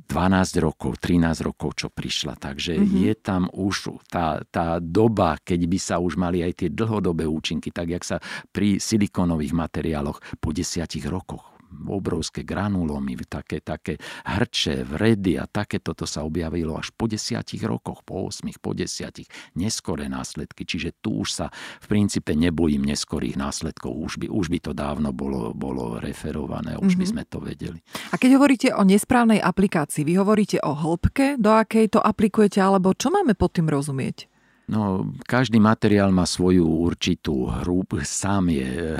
12 rokov, 13 rokov, čo prišla. Takže mm-hmm. je tam už tá, tá doba, keď by sa už mali aj tie dlhodobé účinky, tak jak sa pri silikonových materiáloch po desiatich rokoch obrovské granulomy, také, také hrče, vredy a takéto to sa objavilo až po desiatich rokoch, po 8, po desiatich, neskoré následky. Čiže tu už sa v princípe nebojím neskorých následkov, už by, už by to dávno bolo, bolo referované, už mm-hmm. by mhm. sme to vedeli. A keď hovoríte o nesprávnej aplikácii, vy hovoríte o hĺbke, do akej to aplikujete, alebo čo máme pod tým rozumieť? No, každý materiál má svoju určitú hru, sám je,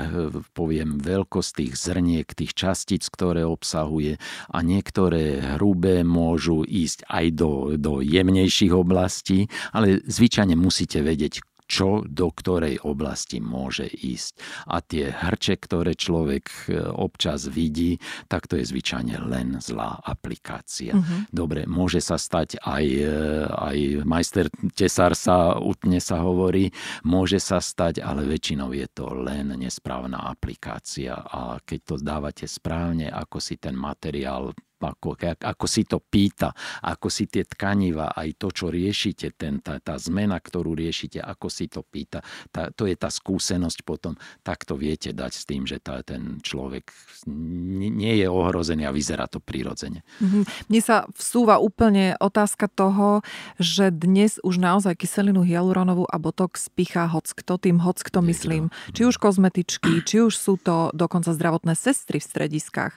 poviem, veľkosť tých zrniek, tých častíc, ktoré obsahuje. A niektoré hrubé môžu ísť aj do, do jemnejších oblastí, ale zvyčajne musíte vedieť, čo do ktorej oblasti môže ísť. A tie hrče, ktoré človek e, občas vidí, tak to je zvyčajne len zlá aplikácia. Uh-huh. Dobre, môže sa stať aj, e, aj majster tesár sa utne sa hovorí, môže sa stať, ale väčšinou je to len nesprávna aplikácia a keď to dávate správne, ako si ten materiál ako, ako si to pýta, ako si tie tkaniva, aj to, čo riešite, ten, tá, tá zmena, ktorú riešite, ako si to pýta, tá, to je tá skúsenosť potom, tak to viete dať s tým, že tá, ten človek nie je ohrozený a vyzerá to prirodzene. Mm-hmm. Mne sa vsúva úplne otázka toho, že dnes už naozaj kyselinu hyaluronovú a botox pichá hoc kto, tým hoc kto myslím. Či už kozmetičky, či už sú to dokonca zdravotné sestry v strediskách.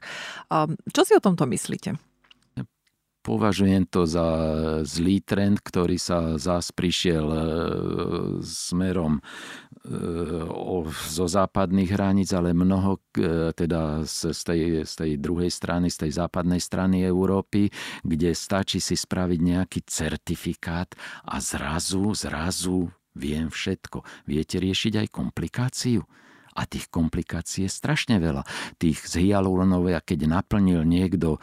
Čo si o tomto myslíte? Myslíte? Považujem to za zlý trend, ktorý sa zás prišiel e, smerom e, zo západných hraníc, ale mnoho e, teda z tej, z tej druhej strany, z tej západnej strany Európy, kde stačí si spraviť nejaký certifikát a zrazu, zrazu viem všetko. Viete riešiť aj komplikáciu? A tých komplikácií je strašne veľa. Tých z hyaluronovej, keď naplnil niekto e,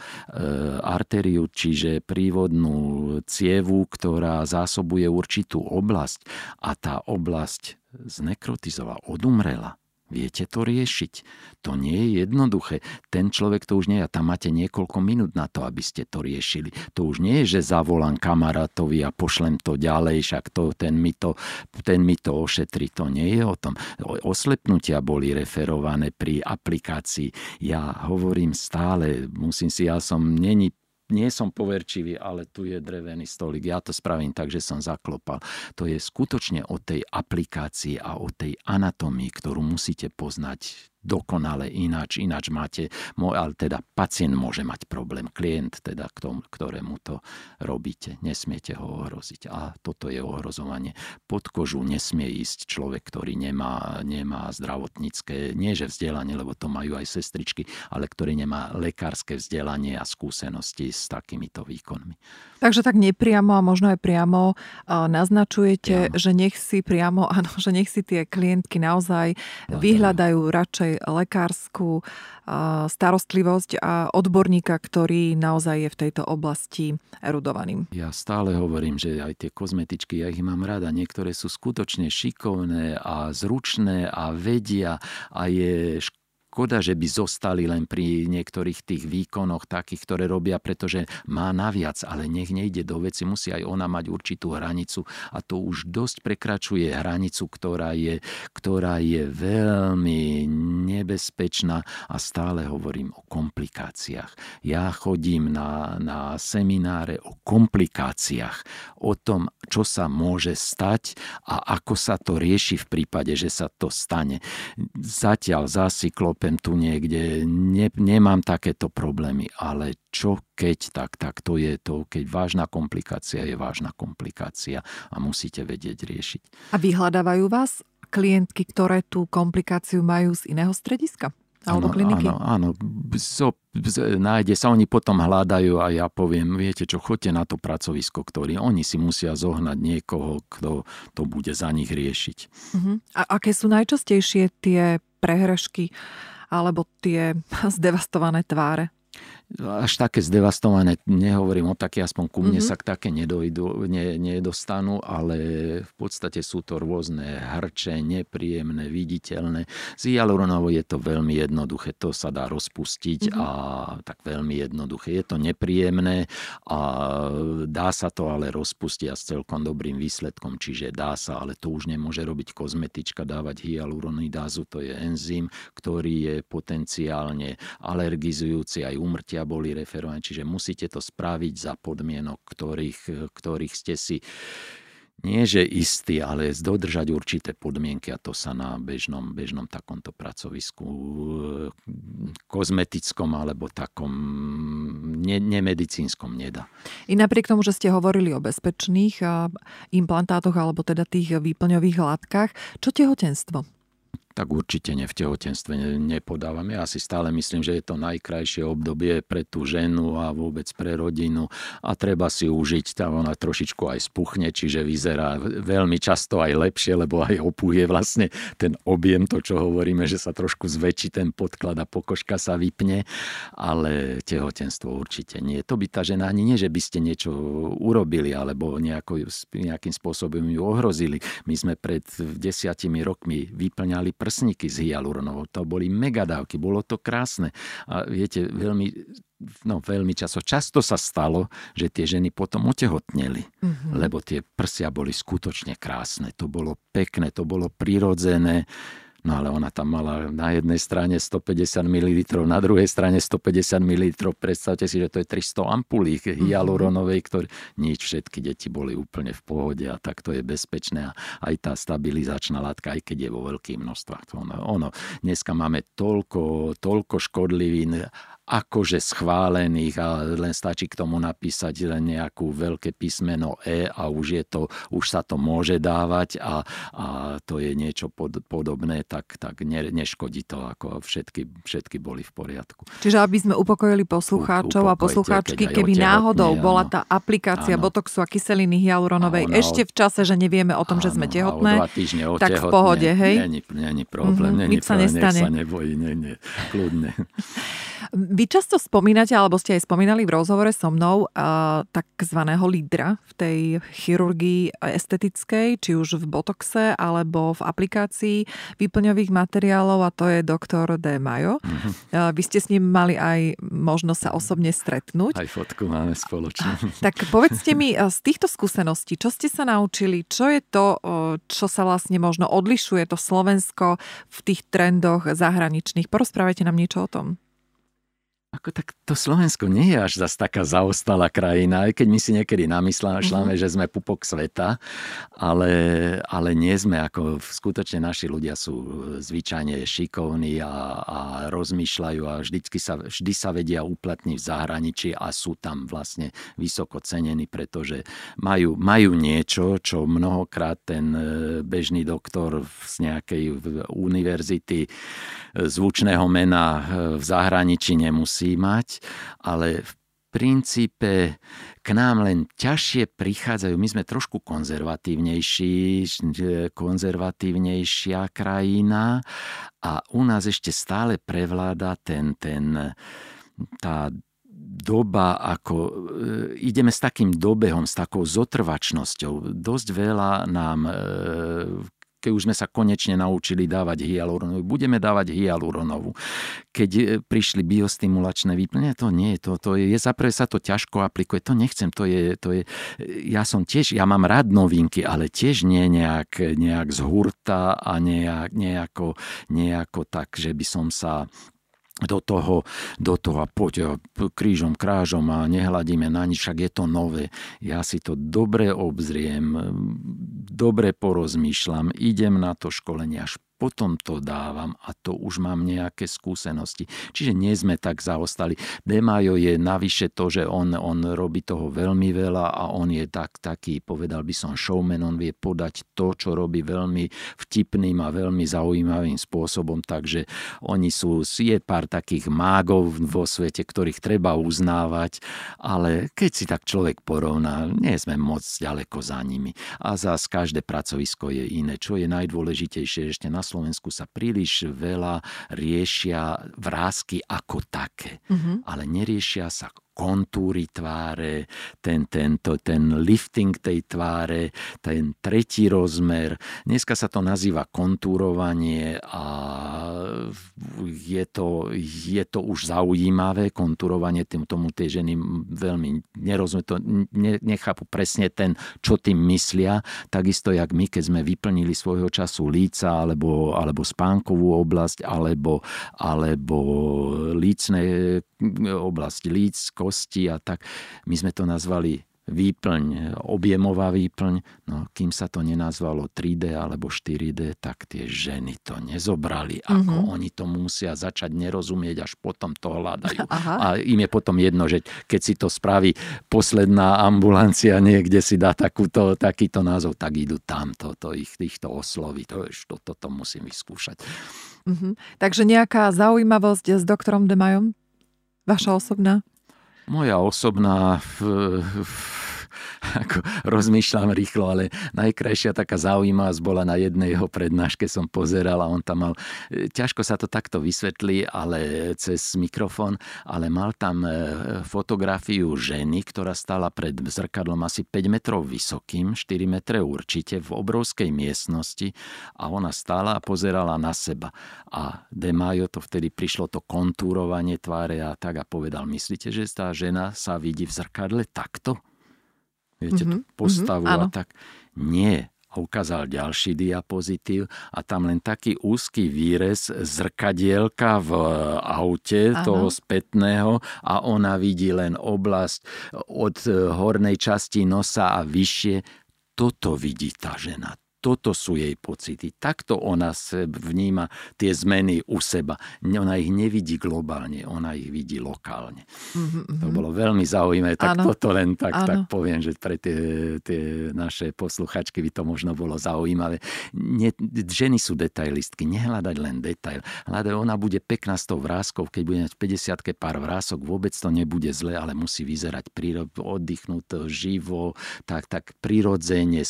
arteriu, čiže prívodnú cievu, ktorá zásobuje určitú oblasť a tá oblasť znekrotizovala, odumrela, Viete to riešiť. To nie je jednoduché. Ten človek to už nie je. Tam máte niekoľko minút na to, aby ste to riešili. To už nie je, že zavolám kamarátovi a pošlem to ďalej, však to, ten, mi to, ten mi to ošetrí. To nie je o tom. Oslepnutia boli referované pri aplikácii. Ja hovorím stále, musím si, ja som není nie som poverčivý, ale tu je drevený stolik. Ja to spravím tak, že som zaklopal. To je skutočne o tej aplikácii a o tej anatomii, ktorú musíte poznať dokonale ináč, ináč máte, ale teda pacient môže mať problém, klient teda, k tomu, ktorému to robíte, nesmiete ho ohroziť. A toto je ohrozovanie. Pod kožu nesmie ísť človek, ktorý nemá, nemá zdravotnícke, nie že vzdelanie, lebo to majú aj sestričky, ale ktorý nemá lekárske vzdelanie a skúsenosti s takýmito výkonmi. Takže tak nepriamo a možno aj priamo naznačujete, priamo. že nech si priamo, áno, že nech si tie klientky naozaj no, vyhľadajú radšej naozaj lekárskú starostlivosť a odborníka, ktorý naozaj je v tejto oblasti erudovaným. Ja stále hovorím, že aj tie kozmetičky, ja ich mám rada. Niektoré sú skutočne šikovné a zručné a vedia a je škoda, že by zostali len pri niektorých tých výkonoch takých, ktoré robia, pretože má naviac, ale nech nejde do veci, musí aj ona mať určitú hranicu a to už dosť prekračuje hranicu, ktorá je, ktorá je veľmi nebezpečná a stále hovorím o komplikáciách. Ja chodím na, na semináre o komplikáciách, o tom, čo sa môže stať a ako sa to rieši v prípade, že sa to stane. Zatiaľ zasyklo klopem tu niekde, ne, nemám takéto problémy, ale čo keď, tak, tak to je to, keď vážna komplikácia je vážna komplikácia a musíte vedieť riešiť. A vyhľadávajú vás klientky, ktoré tú komplikáciu majú z iného strediska? Alebo kliniky? Áno, áno. So, nájde sa, oni potom hľadajú a ja poviem, viete čo, choďte na to pracovisko, ktorý oni si musia zohnať niekoho, kto to bude za nich riešiť. Uh-huh. A aké sú najčastejšie tie prehrešky alebo tie zdevastované tváre? Až také zdevastované, nehovorím o také, aspoň ku mne mm-hmm. sa k také nedojdu, ne, nedostanú, ale v podstate sú to rôzne hrče, nepríjemné, viditeľné. Z hyaluronovou je to veľmi jednoduché, to sa dá rozpustiť mm-hmm. a tak veľmi jednoduché. Je to nepríjemné a dá sa to ale rozpustiť a s celkom dobrým výsledkom, čiže dá sa, ale to už nemôže robiť kozmetička, dávať hyaluronidázu, to je enzym, ktorý je potenciálne alergizujúci aj umrtia ľudia boli referovaní. Čiže musíte to spraviť za podmienok, ktorých, ktorých ste si nie že istý, ale dodržať určité podmienky a to sa na bežnom, bežnom takomto pracovisku kozmetickom alebo takom ne, nemedicínskom nedá. I napriek tomu, že ste hovorili o bezpečných implantátoch alebo teda tých výplňových látkach, čo tehotenstvo? Tak určite ne v tehotenstve nepodávam. Ja si stále myslím, že je to najkrajšie obdobie pre tú ženu a vôbec pre rodinu a treba si užiť, tam ona trošičku aj spuchne, čiže vyzerá veľmi často aj lepšie, lebo aj opuje vlastne ten objem, to čo hovoríme, že sa trošku zväčší ten podklad a pokožka sa vypne, ale tehotenstvo určite nie. To by tá žena ani nie, že by ste niečo urobili alebo nejako, nejakým spôsobom ju ohrozili. My sme pred desiatimi rokmi vyplňali pr- prsníky s hyaluronovou. To boli megadávky, bolo to krásne. A viete, veľmi, no veľmi často, často sa stalo, že tie ženy potom otehotneli, mm-hmm. lebo tie prsia boli skutočne krásne. To bolo pekné, to bolo prirodzené No ale ona tam mala na jednej strane 150 ml, na druhej strane 150 ml. Predstavte si, že to je 300 ampulí mhm. hyaluronovej, ktoré nič, všetky deti boli úplne v pohode a tak to je bezpečné. A aj tá stabilizačná látka, aj keď je vo veľkých množstvách. Ono, ono, dneska máme toľko, toľko škodlivín akože schválených a len stačí k tomu napísať len nejakú veľké písmeno E a už, je to, už sa to môže dávať a, a to je niečo pod, podobné, tak, tak ne, neškodí to, ako všetky, všetky boli v poriadku. Čiže aby sme upokojili poslucháčov a poslucháčky, keby náhodou áno, bola tá aplikácia áno. Botoxu a kyseliny hyaluronovej ona, ešte v čase, že nevieme o tom, áno, že sme tehotné, tak v pohode, hej? Není, není problém, mm-hmm, není nič sa nestane. Nech sa nebojí, nie, nie, kľudne. Vy často spomínate, alebo ste aj spomínali v rozhovore so mnou, uh, takzvaného lídra v tej chirurgii estetickej, či už v botoxe, alebo v aplikácii výplňových materiálov a to je doktor D. Majo. Uh-huh. Uh, vy ste s ním mali aj možnosť sa osobne stretnúť. Aj fotku máme spoločne. Tak povedzte mi z týchto skúseností, čo ste sa naučili, čo je to, čo sa vlastne možno odlišuje to Slovensko v tých trendoch zahraničných. Porozprávajte nám niečo o tom. Ako tak to Slovensko nie je až zase taká zaostalá krajina, aj keď my si niekedy namysláme, mm-hmm. že sme pupok sveta, ale, ale nie sme ako skutočne naši ľudia sú zvyčajne šikovní a, a rozmýšľajú a vždycky sa, vždy sa vedia uplatniť v zahraničí a sú tam vlastne vysoko cenení, pretože majú, majú niečo, čo mnohokrát ten e, bežný doktor z nejakej univerzity e, zvučného mena e, v zahraničí nemusí musí mať, ale v princípe k nám len ťažšie prichádzajú. My sme trošku konzervatívnejší, konzervatívnejšia krajina a u nás ešte stále prevláda ten, ten, tá doba, ako e, ideme s takým dobehom, s takou zotrvačnosťou. Dosť veľa nám e, keď už sme sa konečne naučili dávať hyaluronovú, budeme dávať hyaluronovú. Keď e, prišli biostimulačné výplne, to nie je to, to je, zaprvé sa to ťažko aplikuje, to nechcem, to je, to je, ja som tiež, ja mám rád novinky, ale tiež nie nejak, nejak z hurta a nejak, nejako, nejako tak, že by som sa do toho, do toho a poď krížom, krážom a nehľadíme na nič, však je to nové. Ja si to dobre obzriem, dobre porozmýšľam, idem na to školenie až potom to dávam a to už mám nejaké skúsenosti. Čiže nie sme tak zaostali. Demajo je navyše to, že on, on robí toho veľmi veľa a on je tak, taký, povedal by som, showman, on vie podať to, čo robí veľmi vtipným a veľmi zaujímavým spôsobom, takže oni sú, je pár takých mágov vo svete, ktorých treba uznávať, ale keď si tak človek porovná, nie sme moc ďaleko za nimi. A zás každé pracovisko je iné. Čo je najdôležitejšie ešte na Slovensku sa príliš veľa riešia vrázky ako také, uh-huh. ale neriešia sa kontúry tváre, ten, tento, ten lifting tej tváre, ten tretí rozmer. Dneska sa to nazýva kontúrovanie a je to, je to už zaujímavé, kontúrovanie tým, tomu tie ženy veľmi nerozumie, to ne, nechápu presne ten, čo tým myslia. Takisto, jak my, keď sme vyplnili svojho času líca, alebo, alebo spánkovú oblasť, alebo, alebo lícne oblasť líc, kosti a tak. My sme to nazvali výplň, objemová výplň, no kým sa to nenazvalo 3D alebo 4D, tak tie ženy to nezobrali, ako mm-hmm. oni to musia začať nerozumieť, až potom to hľadajú. Aha. A im je potom jedno, že keď si to spraví posledná ambulancia niekde si dá takúto, takýto názov, tak idú tam, to, to ich, týchto osloví, to, to, to, to musím vyskúšať. Mm-hmm. Takže nejaká zaujímavosť s doktorom Demajom? Vaša osobná? Moja osobná ako rozmýšľam rýchlo, ale najkrajšia taká zaujímavosť bola na jednej jeho prednáške, som pozeral a on tam mal, e, ťažko sa to takto vysvetlí, ale cez mikrofón, ale mal tam e, fotografiu ženy, ktorá stala pred zrkadlom asi 5 metrov vysokým, 4 metre určite, v obrovskej miestnosti a ona stála a pozerala na seba. A De Majo to vtedy prišlo to kontúrovanie tváre a tak a povedal, myslíte, že tá žena sa vidí v zrkadle takto? Viete, mm-hmm. tú mhm. postavu mm-hmm, a tak. Nie. A ukázal ďalší diapozitív a tam len taký úzky výrez zrkadielka v aute ano. toho spätného a ona vidí len oblasť od hornej časti nosa a vyššie. Toto vidí tá žena, toto sú jej pocity. Takto ona vníma tie zmeny u seba. Ona ich nevidí globálne, ona ich vidí lokálne. Mm-hmm. To bolo veľmi zaujímavé. Tak ano. toto len tak, tak poviem, že pre tie, tie naše posluchačky by to možno bolo zaujímavé. Nie, ženy sú detailistky, nehľadať len detail. Hľadať, ona bude pekná s tou vrázkou, keď bude mať 50 pár vrások, vôbec to nebude zle, ale musí vyzerať prírod, oddychnúť živo, tak, tak prirodzene,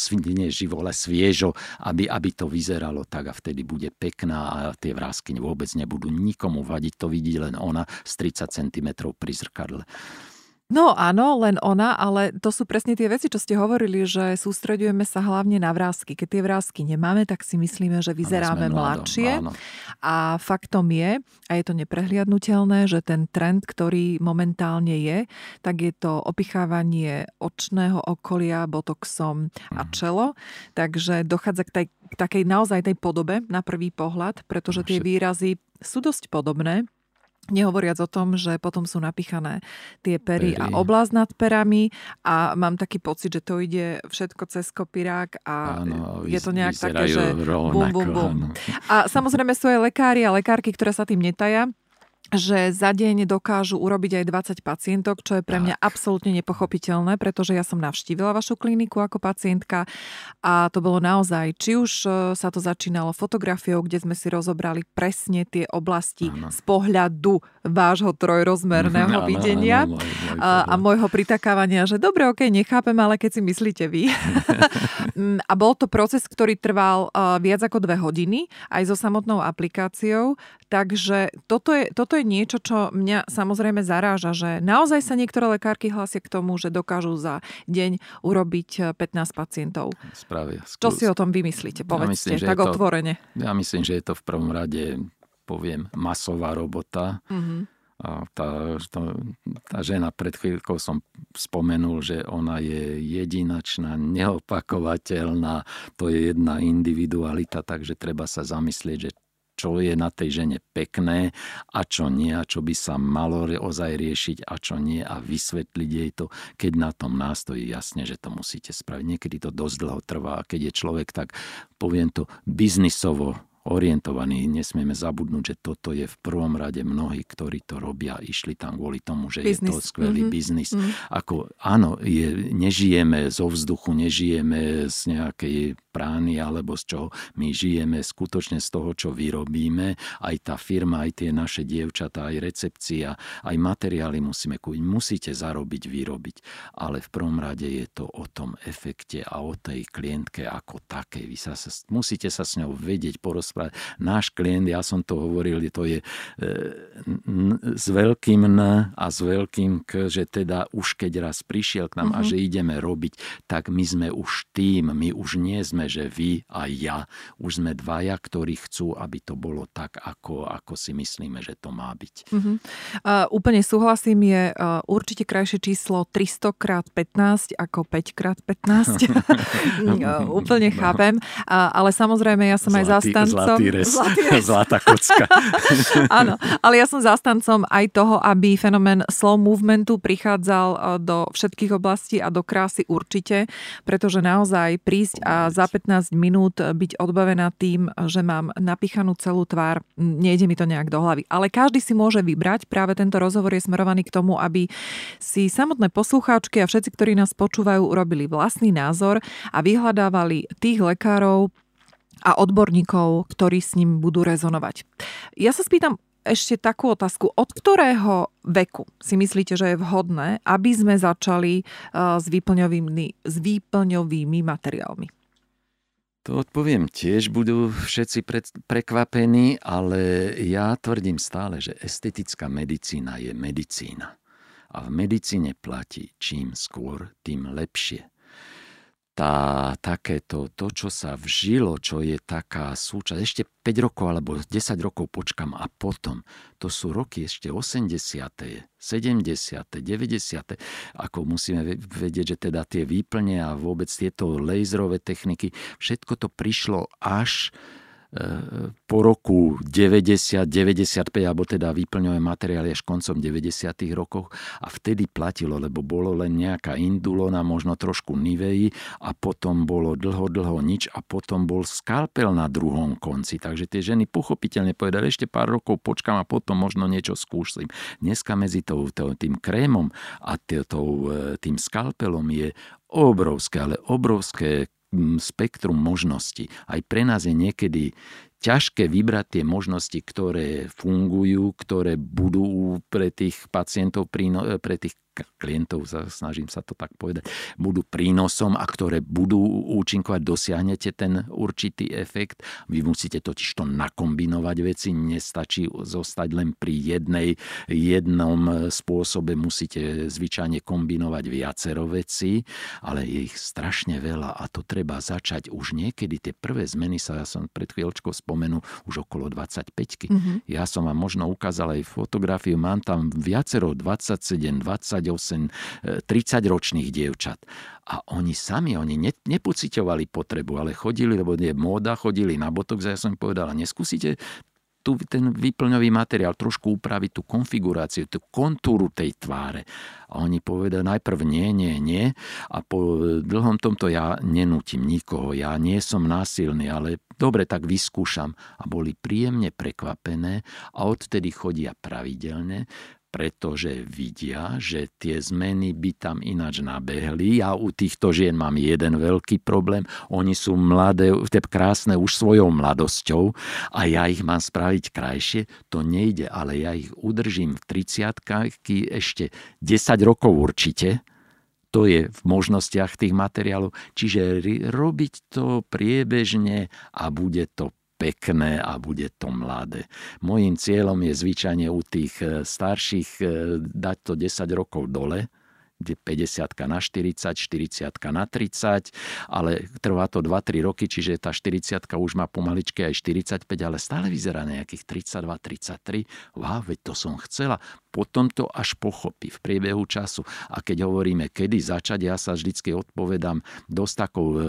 živo, ale sviež krížo, aby, aby to vyzeralo tak a vtedy bude pekná a tie vrázky vôbec nebudú nikomu vadiť. To vidí len ona z 30 cm pri zrkadle. No áno, len ona, ale to sú presne tie veci, čo ste hovorili, že sústredujeme sa hlavne na vrázky. Keď tie vrázky nemáme, tak si myslíme, že vyzeráme mladšie. Áno. A faktom je, a je to neprehliadnutelné, že ten trend, ktorý momentálne je, tak je to opichávanie očného okolia botoxom a mhm. čelo. Takže dochádza k, tej, k takej naozaj tej podobe na prvý pohľad, pretože tie výrazy sú dosť podobné Nehovoriac o tom, že potom sú napichané tie pery, pery. a oblast nad perami a mám taký pocit, že to ide všetko cez kopirák a áno, je to nejak také, že bum, bum, bum. A samozrejme sú aj lekári a lekárky, ktoré sa tým netaja že za deň dokážu urobiť aj 20 pacientok, čo je pre mňa absolútne nepochopiteľné, pretože ja som navštívila vašu kliniku ako pacientka a to bolo naozaj, či už e, sa to začínalo fotografiou, kde sme si rozobrali presne tie oblasti ano. z pohľadu vášho trojrozmerného ano, videnia ano, môj, môj a, a môjho pritakávania, že dobre, ok, nechápem, ale keď si myslíte vy. Mm, a bol to proces, ktorý trval uh, viac ako dve hodiny, aj so samotnou aplikáciou, takže toto je, toto je niečo, čo mňa samozrejme zaráža, že naozaj sa niektoré lekárky hlásia k tomu, že dokážu za deň urobiť 15 uh, pacientov. Spravia. Skús. Čo si o tom vymyslíte? Povedzte, ja myslím, tak to, otvorene. Ja myslím, že je to v prvom rade, poviem, masová robota. Mm-hmm a tá, tá, tá žena, pred chvíľkou som spomenul, že ona je jedinačná, neopakovateľná, to je jedna individualita, takže treba sa zamyslieť, že čo je na tej žene pekné a čo nie a čo by sa malo ozaj riešiť a čo nie a vysvetliť jej to, keď na tom nástojí jasne, že to musíte spraviť. Niekedy to dosť dlho trvá a keď je človek tak, poviem to, biznisovo orientovaní. Nesmieme zabudnúť, že toto je v prvom rade mnohí, ktorí to robia, išli tam kvôli tomu, že business. je to skvelý mm-hmm. biznis. Mm-hmm. Ako, áno, je, nežijeme zo vzduchu, nežijeme z nejakej prány alebo z čoho. My žijeme skutočne z toho, čo vyrobíme. Aj tá firma, aj tie naše dievčatá, aj recepcia, aj materiály musíme kúpiť. Musíte zarobiť, vyrobiť. Ale v prvom rade je to o tom efekte a o tej klientke ako takej. Vy sa, musíte sa s ňou vedieť porozprávať rozprávať. Náš klient, ja som to hovoril, to je e, s veľkým N a s veľkým K, že teda už keď raz prišiel k nám uh-huh. a mhm. že ideme robiť, tak my sme už tým, my už nie sme, že vy a ja, už sme dvaja, ktorí chcú, aby to bolo tak, ako, ako si myslíme, že to má byť. Uh-huh. Uh, úplne súhlasím, je uh, určite krajšie číslo 300 x 15 ako 5 x 15. uh, úplne chápem, uh, ale samozrejme ja som zlatý, aj zastancom... Zlatý res, zlatý res. zlatá kocka. Áno, ale ja som zastancom aj toho, aby fenomén slow movementu prichádzal do všetkých oblastí a do krásy určite, pretože naozaj prísť a za 15 minút byť odbavená tým, že mám napichanú celú tvár, nejde mi to nejak do hlavy. Ale každý si môže vybrať, práve tento rozhovor je smerovaný k tomu, aby si samotné poslucháčky a všetci, ktorí nás počúvajú, urobili vlastný názor a vyhľadávali tých lekárov, a odborníkov, ktorí s ním budú rezonovať. Ja sa spýtam ešte takú otázku. Od ktorého veku si myslíte, že je vhodné, aby sme začali s výplňovými, s výplňovými materiálmi? To odpoviem tiež, budú všetci prekvapení, ale ja tvrdím stále, že estetická medicína je medicína. A v medicíne platí čím skôr, tým lepšie tá, takéto, to, čo sa vžilo, čo je taká súčasť, ešte 5 rokov alebo 10 rokov počkam a potom, to sú roky ešte 80., 70., 90., ako musíme vedieť, že teda tie výplne a vôbec tieto laserové techniky, všetko to prišlo až po roku 90, 95, alebo teda výplňové materiály až koncom 90. rokoch a vtedy platilo, lebo bolo len nejaká indulona, možno trošku nivei a potom bolo dlho, dlho nič a potom bol skalpel na druhom konci. Takže tie ženy pochopiteľne povedali, ešte pár rokov počkám a potom možno niečo skúsim. Dneska medzi tou, tým krémom a tým skalpelom je obrovské, ale obrovské spektrum možností. Aj pre nás je niekedy ťažké vybrať tie možnosti, ktoré fungujú, ktoré budú pre tých pacientov, pre tých klientov, snažím sa to tak povedať, budú prínosom a ktoré budú účinkovať, dosiahnete ten určitý efekt. Vy musíte totiž to nakombinovať veci, nestačí zostať len pri jednej, jednom spôsobe, musíte zvyčajne kombinovať viacero veci, ale je ich strašne veľa a to treba začať už niekedy. Tie prvé zmeny sa, ja som pred chvíľočkou spomenul, už okolo 25 mm-hmm. Ja som vám možno ukázal aj fotografiu, mám tam viacero 27, 28, 30 ročných dievčat. A oni sami, oni ne, nepociťovali potrebu, ale chodili, lebo je móda, chodili na botok, ja som im povedala, neskúsite tu ten výplňový materiál, trošku upraviť tú konfiguráciu, tú kontúru tej tváre. A oni povedali najprv nie, nie, nie. A po dlhom tomto ja nenútim nikoho, ja nie som násilný, ale dobre, tak vyskúšam. A boli príjemne prekvapené a odtedy chodia pravidelne pretože vidia, že tie zmeny by tam ináč nabehli. Ja u týchto žien mám jeden veľký problém. Oni sú mladé, krásne už svojou mladosťou a ja ich mám spraviť krajšie. To nejde, ale ja ich udržím v 30 ešte 10 rokov určite. To je v možnostiach tých materiálov. Čiže robiť to priebežne a bude to pekné a bude to mladé. Mojím cieľom je zvyčajne u tých e, starších e, dať to 10 rokov dole, 50 na 40, 40 na 30, ale trvá to 2-3 roky, čiže tá 40 už má pomaličke aj 45, ale stále vyzerá nejakých 32, 33. Wow, veď to som chcela. Potom to až pochopí v priebehu času. A keď hovoríme, kedy začať, ja sa vždycky odpovedám dosť takou e,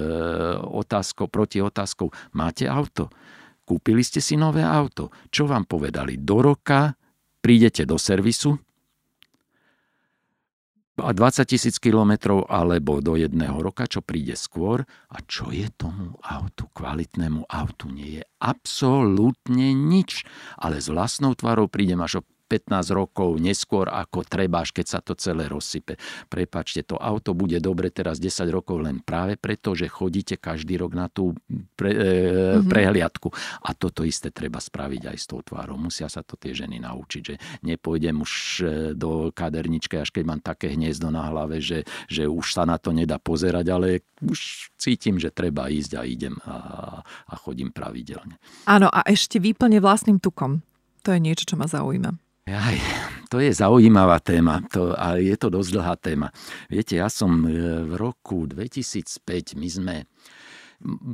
otázkou, proti otázkou, máte auto? Kúpili ste si nové auto. Čo vám povedali? Do roka prídete do servisu a 20 tisíc kilometrov alebo do jedného roka, čo príde skôr. A čo je tomu autu, kvalitnému autu? Nie je absolútne nič. Ale s vlastnou tvárou prídem až o 15 rokov neskôr ako treba, až keď sa to celé rozsype. Prepačte, to auto bude dobre teraz 10 rokov len práve preto, že chodíte každý rok na tú pre, e, mm-hmm. prehliadku. A toto isté treba spraviť aj s tou tvárou. Musia sa to tie ženy naučiť, že nepôjdem už e, do kaderničky, až keď mám také hniezdo na hlave, že, že už sa na to nedá pozerať, ale už cítim, že treba ísť a idem a, a chodím pravidelne. Áno, a ešte výplne vlastným tukom. To je niečo, čo ma zaujíma. Aj, to je zaujímavá téma, to, ale je to dosť dlhá téma. Viete, ja som e, v roku 2005, my sme,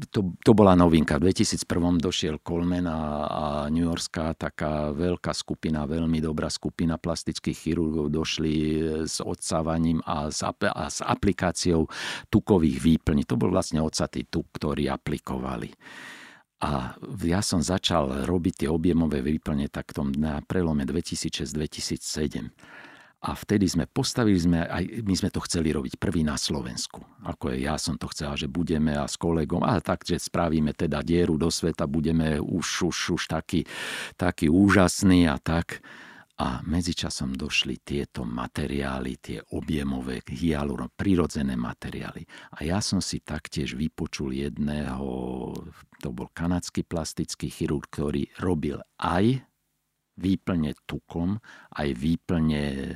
to, to bola novinka, v 2001 došiel Coleman a, a New Yorkská taká veľká skupina, veľmi dobrá skupina plastických chirurgov došli e, s odsávaním a s, a s aplikáciou tukových výplní. To bol vlastne odsatý tuk, ktorý aplikovali. A ja som začal robiť tie objemové výplne tak na prelome 2006-2007. A vtedy sme postavili, sme, aj my sme to chceli robiť prvý na Slovensku. Ako ja som to chcel, že budeme a s kolegom, a tak, že spravíme teda dieru do sveta, budeme už, už, už taký, taký úžasný a tak. A medzičasom došli tieto materiály, tie objemové hyaluron, prirodzené materiály. A ja som si taktiež vypočul jedného, to bol kanadský plastický chirurg, ktorý robil aj výplne tukom, aj výplne e,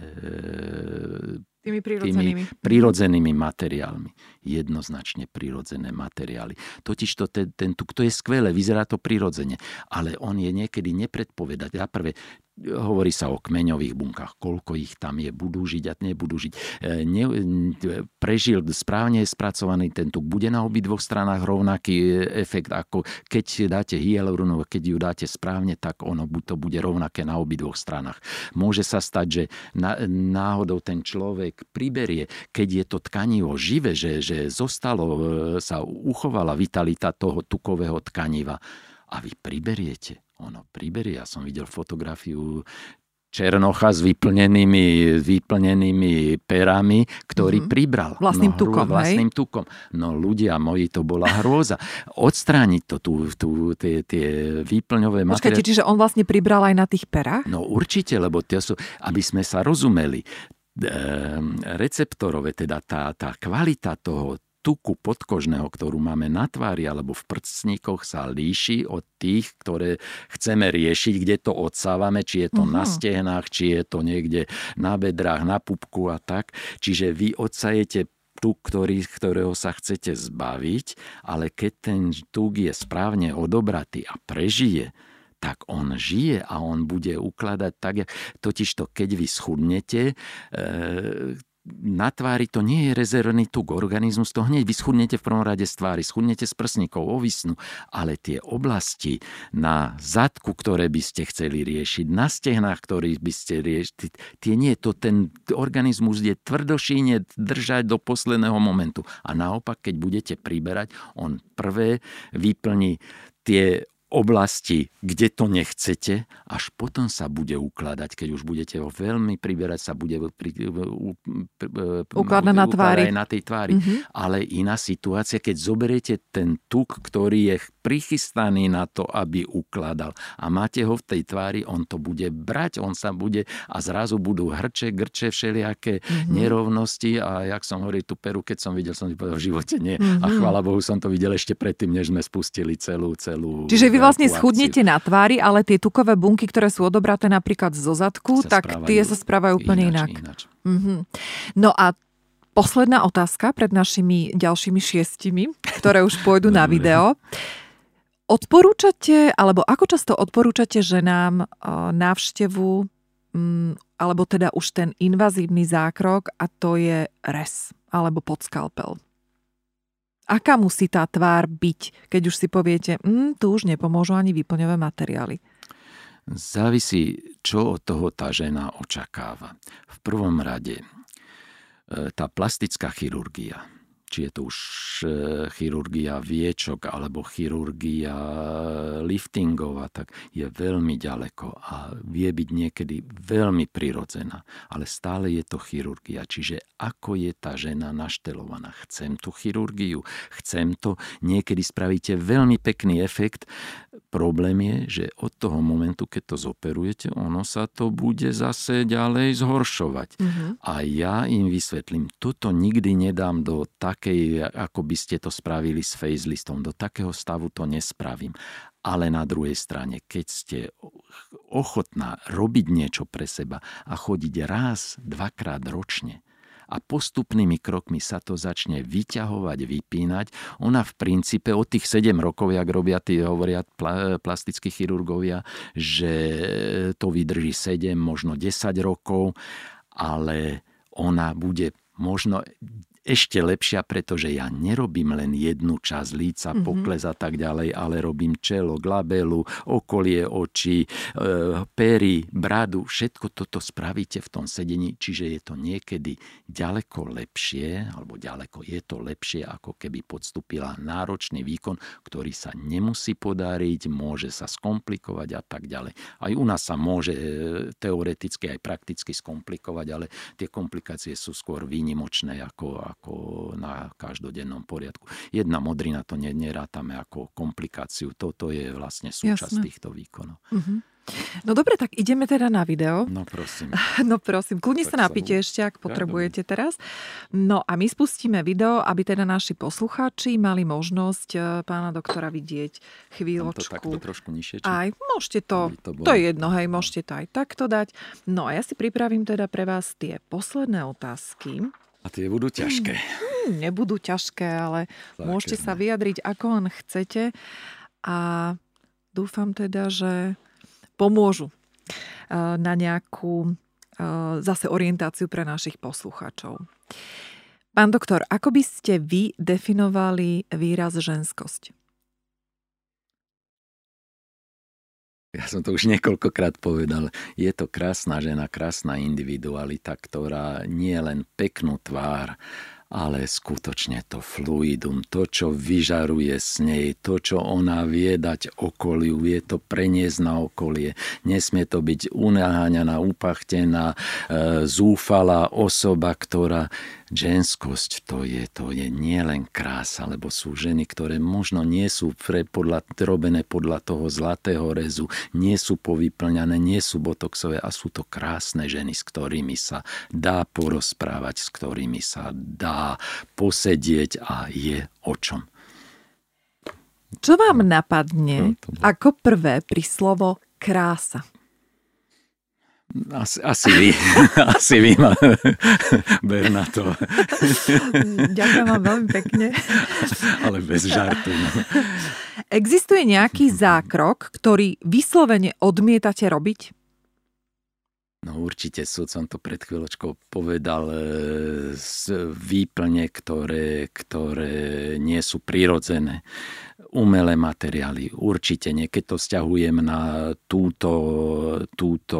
Tými prírodzenými. Tými prírodzenými materiálmi. Jednoznačne prírodzené materiály. Totiž to ten, ten tuk, to je skvelé, vyzerá to prirodzene, ale on je niekedy nepredpovedať. A prvé, hovorí sa o kmeňových bunkách, koľko ich tam je, budú žiť a nebudú žiť. E, ne, prežil správne spracovaný ten tuk, bude na obidvoch stranách rovnaký efekt, ako keď dáte hyaluronu, keď ju dáte správne, tak ono to bude rovnaké na obidvoch stranách. Môže sa stať, že náhodou ten človek priberie, keď je to tkanivo živé, že, že zostalo, e, sa uchovala vitalita toho tukového tkaniva. A vy priberiete ono priberie. Ja som videl fotografiu Černocha s vyplnenými, vyplnenými perami, ktorý mm-hmm. pribral. Vlastným no, tukom, Vlastným hej? tukom. No ľudia moji, to bola hrôza. Odstrániť to, tu, tu, tie, tie výplňové materiály. Počkajte, čiže on vlastne pribral aj na tých perách? No určite, lebo tie sú, aby sme sa rozumeli, ehm, receptorové, teda tá, tá kvalita toho, tuku podkožného, ktorú máme na tvári alebo v prstníkoch sa líši od tých, ktoré chceme riešiť, kde to odsávame, či je to uh-huh. na mhm. stehnách, či je to niekde na bedrách, na pupku a tak. Čiže vy odsajete tuk, ktorý, ktorého sa chcete zbaviť, ale keď ten tuk je správne odobratý a prežije, tak on žije a on bude ukladať tak, totiž to, keď vy schudnete, e, na tvári to nie je rezervný tuk, organizmus to hneď vyschudnete v prvom rade z tvári, schudnete z prsníkov, ovisnú, ale tie oblasti na zadku, ktoré by ste chceli riešiť, na stehnách, ktorých by ste riešili, tie nie, to ten organizmus je tvrdošíne držať do posledného momentu. A naopak, keď budete priberať, on prvé vyplní tie oblasti, kde to nechcete, až potom sa bude ukladať, keď už budete ho veľmi priberať, sa bude pri, ukladať na tvári. Na tej tvári. Mm-hmm. Ale iná situácia, keď zoberiete ten tuk, ktorý je prichystaný na to, aby ukladal a máte ho v tej tvári, on to bude brať, on sa bude a zrazu budú hrče, grče, všelijaké mm-hmm. nerovnosti a jak som hovoril tú peru, keď som videl, som si povedal, v živote nie. Mm-hmm. A mhm. chvála Bohu, som to videl ešte predtým, než sme spustili celú, celú Čiže vy vlastne schudnete na tvári, ale tie tukové bunky, ktoré sú odobraté napríklad zo zadku, tak tie sa správajú úplne ináč. inak. ináč. Mm-hmm. No a posledná otázka pred našimi ďalšími šiestimi, ktoré už pôjdu na video. Odporúčate, alebo ako často odporúčate ženám návštevu, mm, alebo teda už ten invazívny zákrok a to je res, alebo podskalpel? Aká musí tá tvár byť, keď už si poviete, mm, tu už nepomôžu ani výplňové materiály? Závisí, čo od toho tá žena očakáva. V prvom rade e, tá plastická chirurgia, či je to už e, chirurgia viečok alebo chirurgia liftingová, tak je veľmi ďaleko a vie byť niekedy veľmi prirodzená. Ale stále je to chirurgia. Čiže ako je tá žena naštelovaná? Chcem tú chirurgiu, chcem to. Niekedy spravíte veľmi pekný efekt. Problém je, že od toho momentu, keď to zoperujete, ono sa to bude zase ďalej zhoršovať. Mm-hmm. A ja im vysvetlím, toto nikdy nedám do tak takej, ako by ste to spravili s facelistom. Do takého stavu to nespravím. Ale na druhej strane, keď ste ochotná robiť niečo pre seba a chodiť raz, dvakrát ročne, a postupnými krokmi sa to začne vyťahovať, vypínať. Ona v princípe od tých 7 rokov, jak robia tí, hovoria plastickí chirurgovia, že to vydrží 7, možno 10 rokov, ale ona bude možno ešte lepšia, pretože ja nerobím len jednu časť líca, mm-hmm. pokles a tak ďalej, ale robím čelo, glabelu, okolie očí, e, pery, bradu, všetko toto spravíte v tom sedení, čiže je to niekedy ďaleko lepšie, alebo ďaleko je to lepšie, ako keby podstúpila náročný výkon, ktorý sa nemusí podariť, môže sa skomplikovať a tak ďalej. Aj u nás sa môže e, teoreticky aj prakticky skomplikovať, ale tie komplikácie sú skôr výnimočné ako, ako na každodennom poriadku. Jedna modrina to nerátame ako komplikáciu. Toto je vlastne súčasť Jasne. týchto výkonov. Uh-huh. No dobre, tak ideme teda na video. No prosím. No prosím, kľudne sa napíte ešte, ak potrebujete teraz. No a my spustíme video, aby teda naši poslucháči mali možnosť e, pána doktora vidieť chvíľočku. Tam to takto trošku nižšie? Či... Aj, môžete to, to, to je jedno, hej, môžete to aj takto dať. No a ja si pripravím teda pre vás tie posledné otázky. A tie budú ťažké. Hmm, nebudú ťažké, ale Také môžete sa vyjadriť, ako len chcete. A dúfam teda, že pomôžu eh, na nejakú eh, zase orientáciu pre našich poslucháčov. Pán doktor, ako by ste vy definovali výraz ženskosť? Ja som to už niekoľkokrát povedal. Je to krásna žena, krásna individualita, ktorá nie len peknú tvár, ale skutočne to fluidum, to, čo vyžaruje z nej, to, čo ona vie dať okoliu, vie to preniesť na okolie. Nesmie to byť unáhaňaná, upachtená, e, zúfalá osoba, ktorá ženskosť to je, to je nielen krása, lebo sú ženy, ktoré možno nie sú pre, podľa, robené podľa toho zlatého rezu, nie sú povyplňané, nie sú botoxové a sú to krásne ženy, s ktorými sa dá porozprávať, s ktorými sa dá posedieť a je o čom. Čo vám napadne ako prvé pri slovo krása? Asi, asi vy. asi vy ber na to. Ďakujem vám veľmi pekne. Ale bez žartu. No. Existuje nejaký zákrok, ktorý vyslovene odmietate robiť? No určite súd som to pred chvíľočkou povedal e, z výplne, ktoré, ktoré nie sú prirodzené umelé materiály. Určite nie, keď to vzťahujem na túto, túto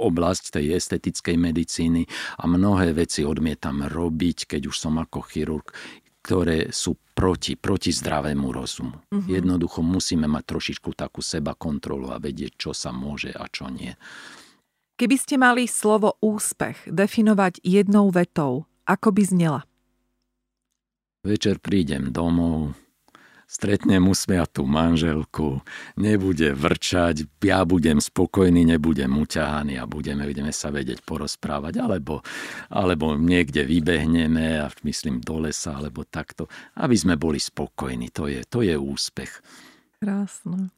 oblasť tej estetickej medicíny a mnohé veci odmietam robiť, keď už som ako chirurg, ktoré sú proti, proti zdravému rozumu. Uh-huh. Jednoducho musíme mať trošičku takú seba kontrolu a vedieť, čo sa môže a čo nie. Keby ste mali slovo úspech definovať jednou vetou, ako by znela? Večer prídem domov, stretnem usmiatú manželku, nebude vrčať, ja budem spokojný, nebudem uťahaný a budeme, budeme sa vedieť porozprávať, alebo, alebo niekde vybehneme a myslím do lesa, alebo takto, aby sme boli spokojní. To je, to je úspech. Krásne.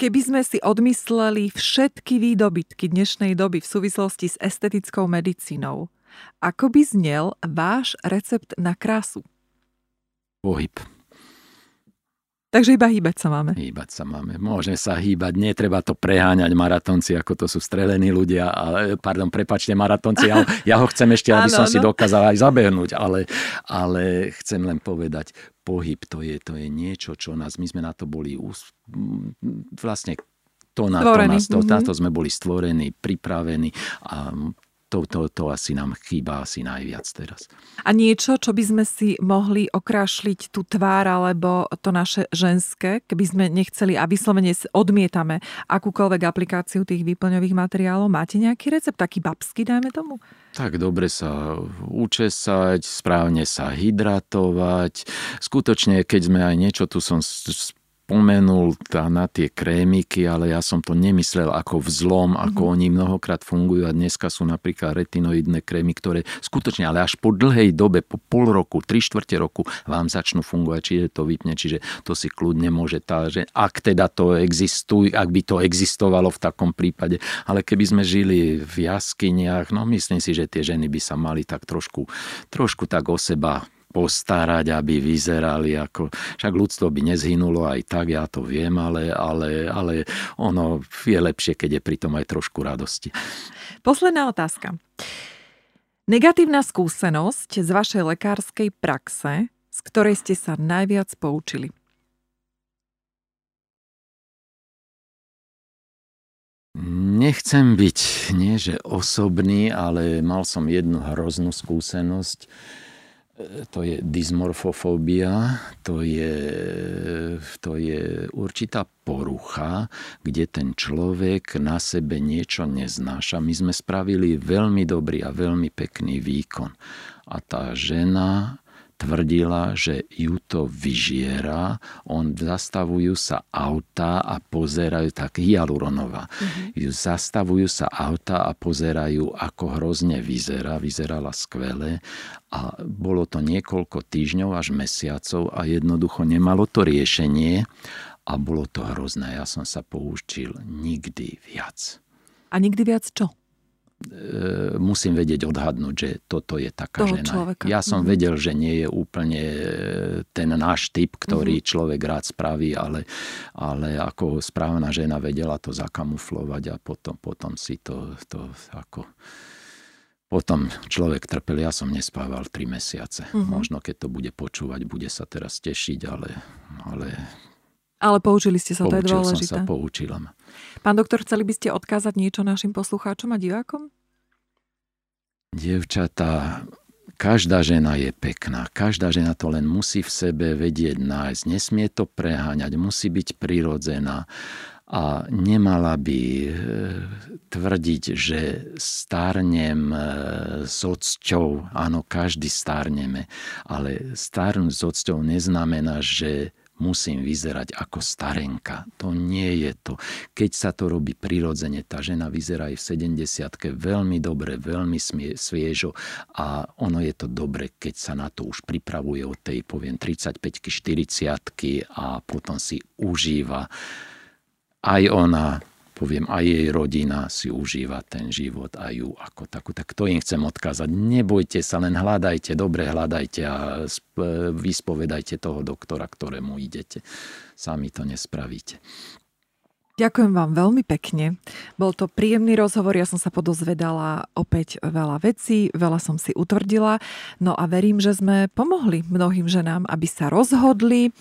Keby sme si odmysleli všetky výdobytky dnešnej doby v súvislosti s estetickou medicínou, ako by znel váš recept na krásu? Pohyb. Takže iba hýbať sa máme. Hýbať sa máme. Môže sa hýbať, netreba to preháňať maratonci, ako to sú strelení ľudia. Ale, pardon, prepačte, maratonci, ja, ja ho chcem ešte, aby som no. si dokázal aj zabehnúť, ale, ale chcem len povedať, pohyb to je, to je niečo, čo nás, my sme na to boli ús, vlastne to na, to, nás, to, mm-hmm. to sme boli stvorení, pripravení a to, to, to asi nám chýba asi najviac teraz. A niečo, čo by sme si mohli okrašliť tú tvár alebo to naše ženské, keby sme nechceli a vyslovene odmietame akúkoľvek aplikáciu tých výplňových materiálov. Máte nejaký recept, taký babský, dajme tomu? Tak dobre sa učesať, správne sa hydratovať. Skutočne, keď sme aj niečo, tu som spomenul tá, na tie krémiky, ale ja som to nemyslel ako vzlom, ako mm-hmm. oni mnohokrát fungujú a dneska sú napríklad retinoidné krémy, ktoré skutočne, ale až po dlhej dobe, po pol roku, tri štvrte roku vám začnú fungovať, čiže to vypne, čiže to si kľudne môže tá, že ak teda to existuje, ak by to existovalo v takom prípade, ale keby sme žili v jaskyniach, no myslím si, že tie ženy by sa mali tak trošku, trošku tak o seba postarať, aby vyzerali ako... Však ľudstvo by nezhynulo aj tak, ja to viem, ale, ale, ale ono je lepšie, keď je pri tom aj trošku radosti. Posledná otázka. Negatívna skúsenosť z vašej lekárskej praxe, z ktorej ste sa najviac poučili? Nechcem byť nie že osobný, ale mal som jednu hroznú skúsenosť to je dysmorfofóbia, to je, to je určitá porucha, kde ten človek na sebe niečo neznáša. My sme spravili veľmi dobrý a veľmi pekný výkon. A tá žena tvrdila, že ju to vyžiera, on zastavujú sa auta a pozerajú, tak hyaluronová, mm-hmm. zastavujú sa auta a pozerajú, ako hrozne vyzerá, vyzerala skvele a bolo to niekoľko týždňov až mesiacov a jednoducho nemalo to riešenie a bolo to hrozné. Ja som sa poučil nikdy viac. A nikdy viac čo? E, musím vedieť odhadnúť, že toto je taká Toho žena. Človeka. Ja som mm-hmm. vedel, že nie je úplne e, ten náš typ, ktorý mm-hmm. človek rád spraví, ale, ale ako správna žena vedela to zakamuflovať a potom, potom si to, to ako... Potom človek trpel, ja som nespával tri mesiace. Mm-hmm. Možno keď to bude počúvať, bude sa teraz tešiť, ale, ale ale poučili ste sa, to je dôležité. som sa, poučila. Pán doktor, chceli by ste odkázať niečo našim poslucháčom a divákom? Dievčatá, každá žena je pekná. Každá žena to len musí v sebe vedieť nájsť. Nesmie to preháňať, musí byť prirodzená a nemala by e, tvrdiť, že stárnem e, s ocťou. Áno, každý stárneme, ale stárnuť s ocťou neznamená, že musím vyzerať ako starenka. To nie je to. Keď sa to robí prirodzene, tá žena vyzerá aj v 70 veľmi dobre, veľmi sviežo a ono je to dobre, keď sa na to už pripravuje od tej, poviem, 35 40 a potom si užíva aj ona poviem, aj jej rodina si užíva ten život a ju ako takú. Tak to im chcem odkázať. Nebojte sa, len hľadajte, dobre hľadajte a vyspovedajte toho doktora, ktorému idete. Sami to nespravíte. Ďakujem vám veľmi pekne. Bol to príjemný rozhovor, ja som sa podozvedala opäť veľa vecí, veľa som si utvrdila, no a verím, že sme pomohli mnohým ženám, aby sa rozhodli,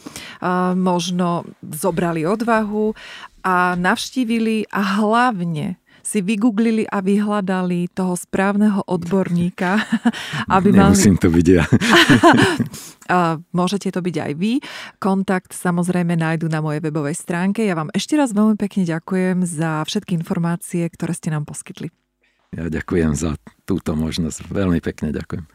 možno zobrali odvahu a navštívili a hlavne si vygooglili a vyhľadali toho správneho odborníka. Aby Nemusím mali... to byť ja. Môžete to byť aj vy. Kontakt samozrejme nájdu na mojej webovej stránke. Ja vám ešte raz veľmi pekne ďakujem za všetky informácie, ktoré ste nám poskytli. Ja ďakujem za túto možnosť. Veľmi pekne ďakujem.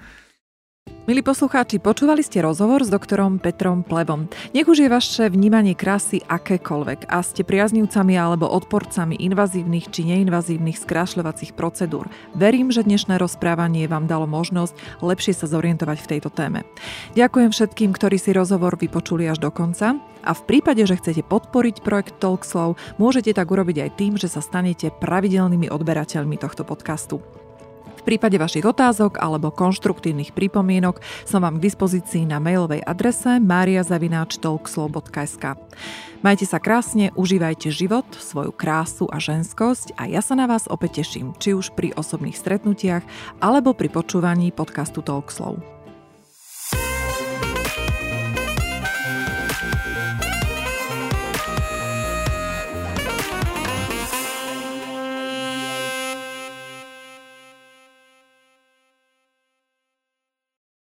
Milí poslucháči, počúvali ste rozhovor s doktorom Petrom Plevom. Nech už je vaše vnímanie krásy akékoľvek a ste priaznivcami alebo odporcami invazívnych či neinvazívnych skrášľovacích procedúr. Verím, že dnešné rozprávanie vám dalo možnosť lepšie sa zorientovať v tejto téme. Ďakujem všetkým, ktorí si rozhovor vypočuli až do konca a v prípade, že chcete podporiť projekt Talkslow, môžete tak urobiť aj tým, že sa stanete pravidelnými odberateľmi tohto podcastu. V prípade vašich otázok alebo konštruktívnych pripomienok som vám k dispozícii na mailovej adrese mariazavináčtalkslow.sk Majte sa krásne, užívajte život, svoju krásu a ženskosť a ja sa na vás opäť teším, či už pri osobných stretnutiach alebo pri počúvaní podcastu Talkslow.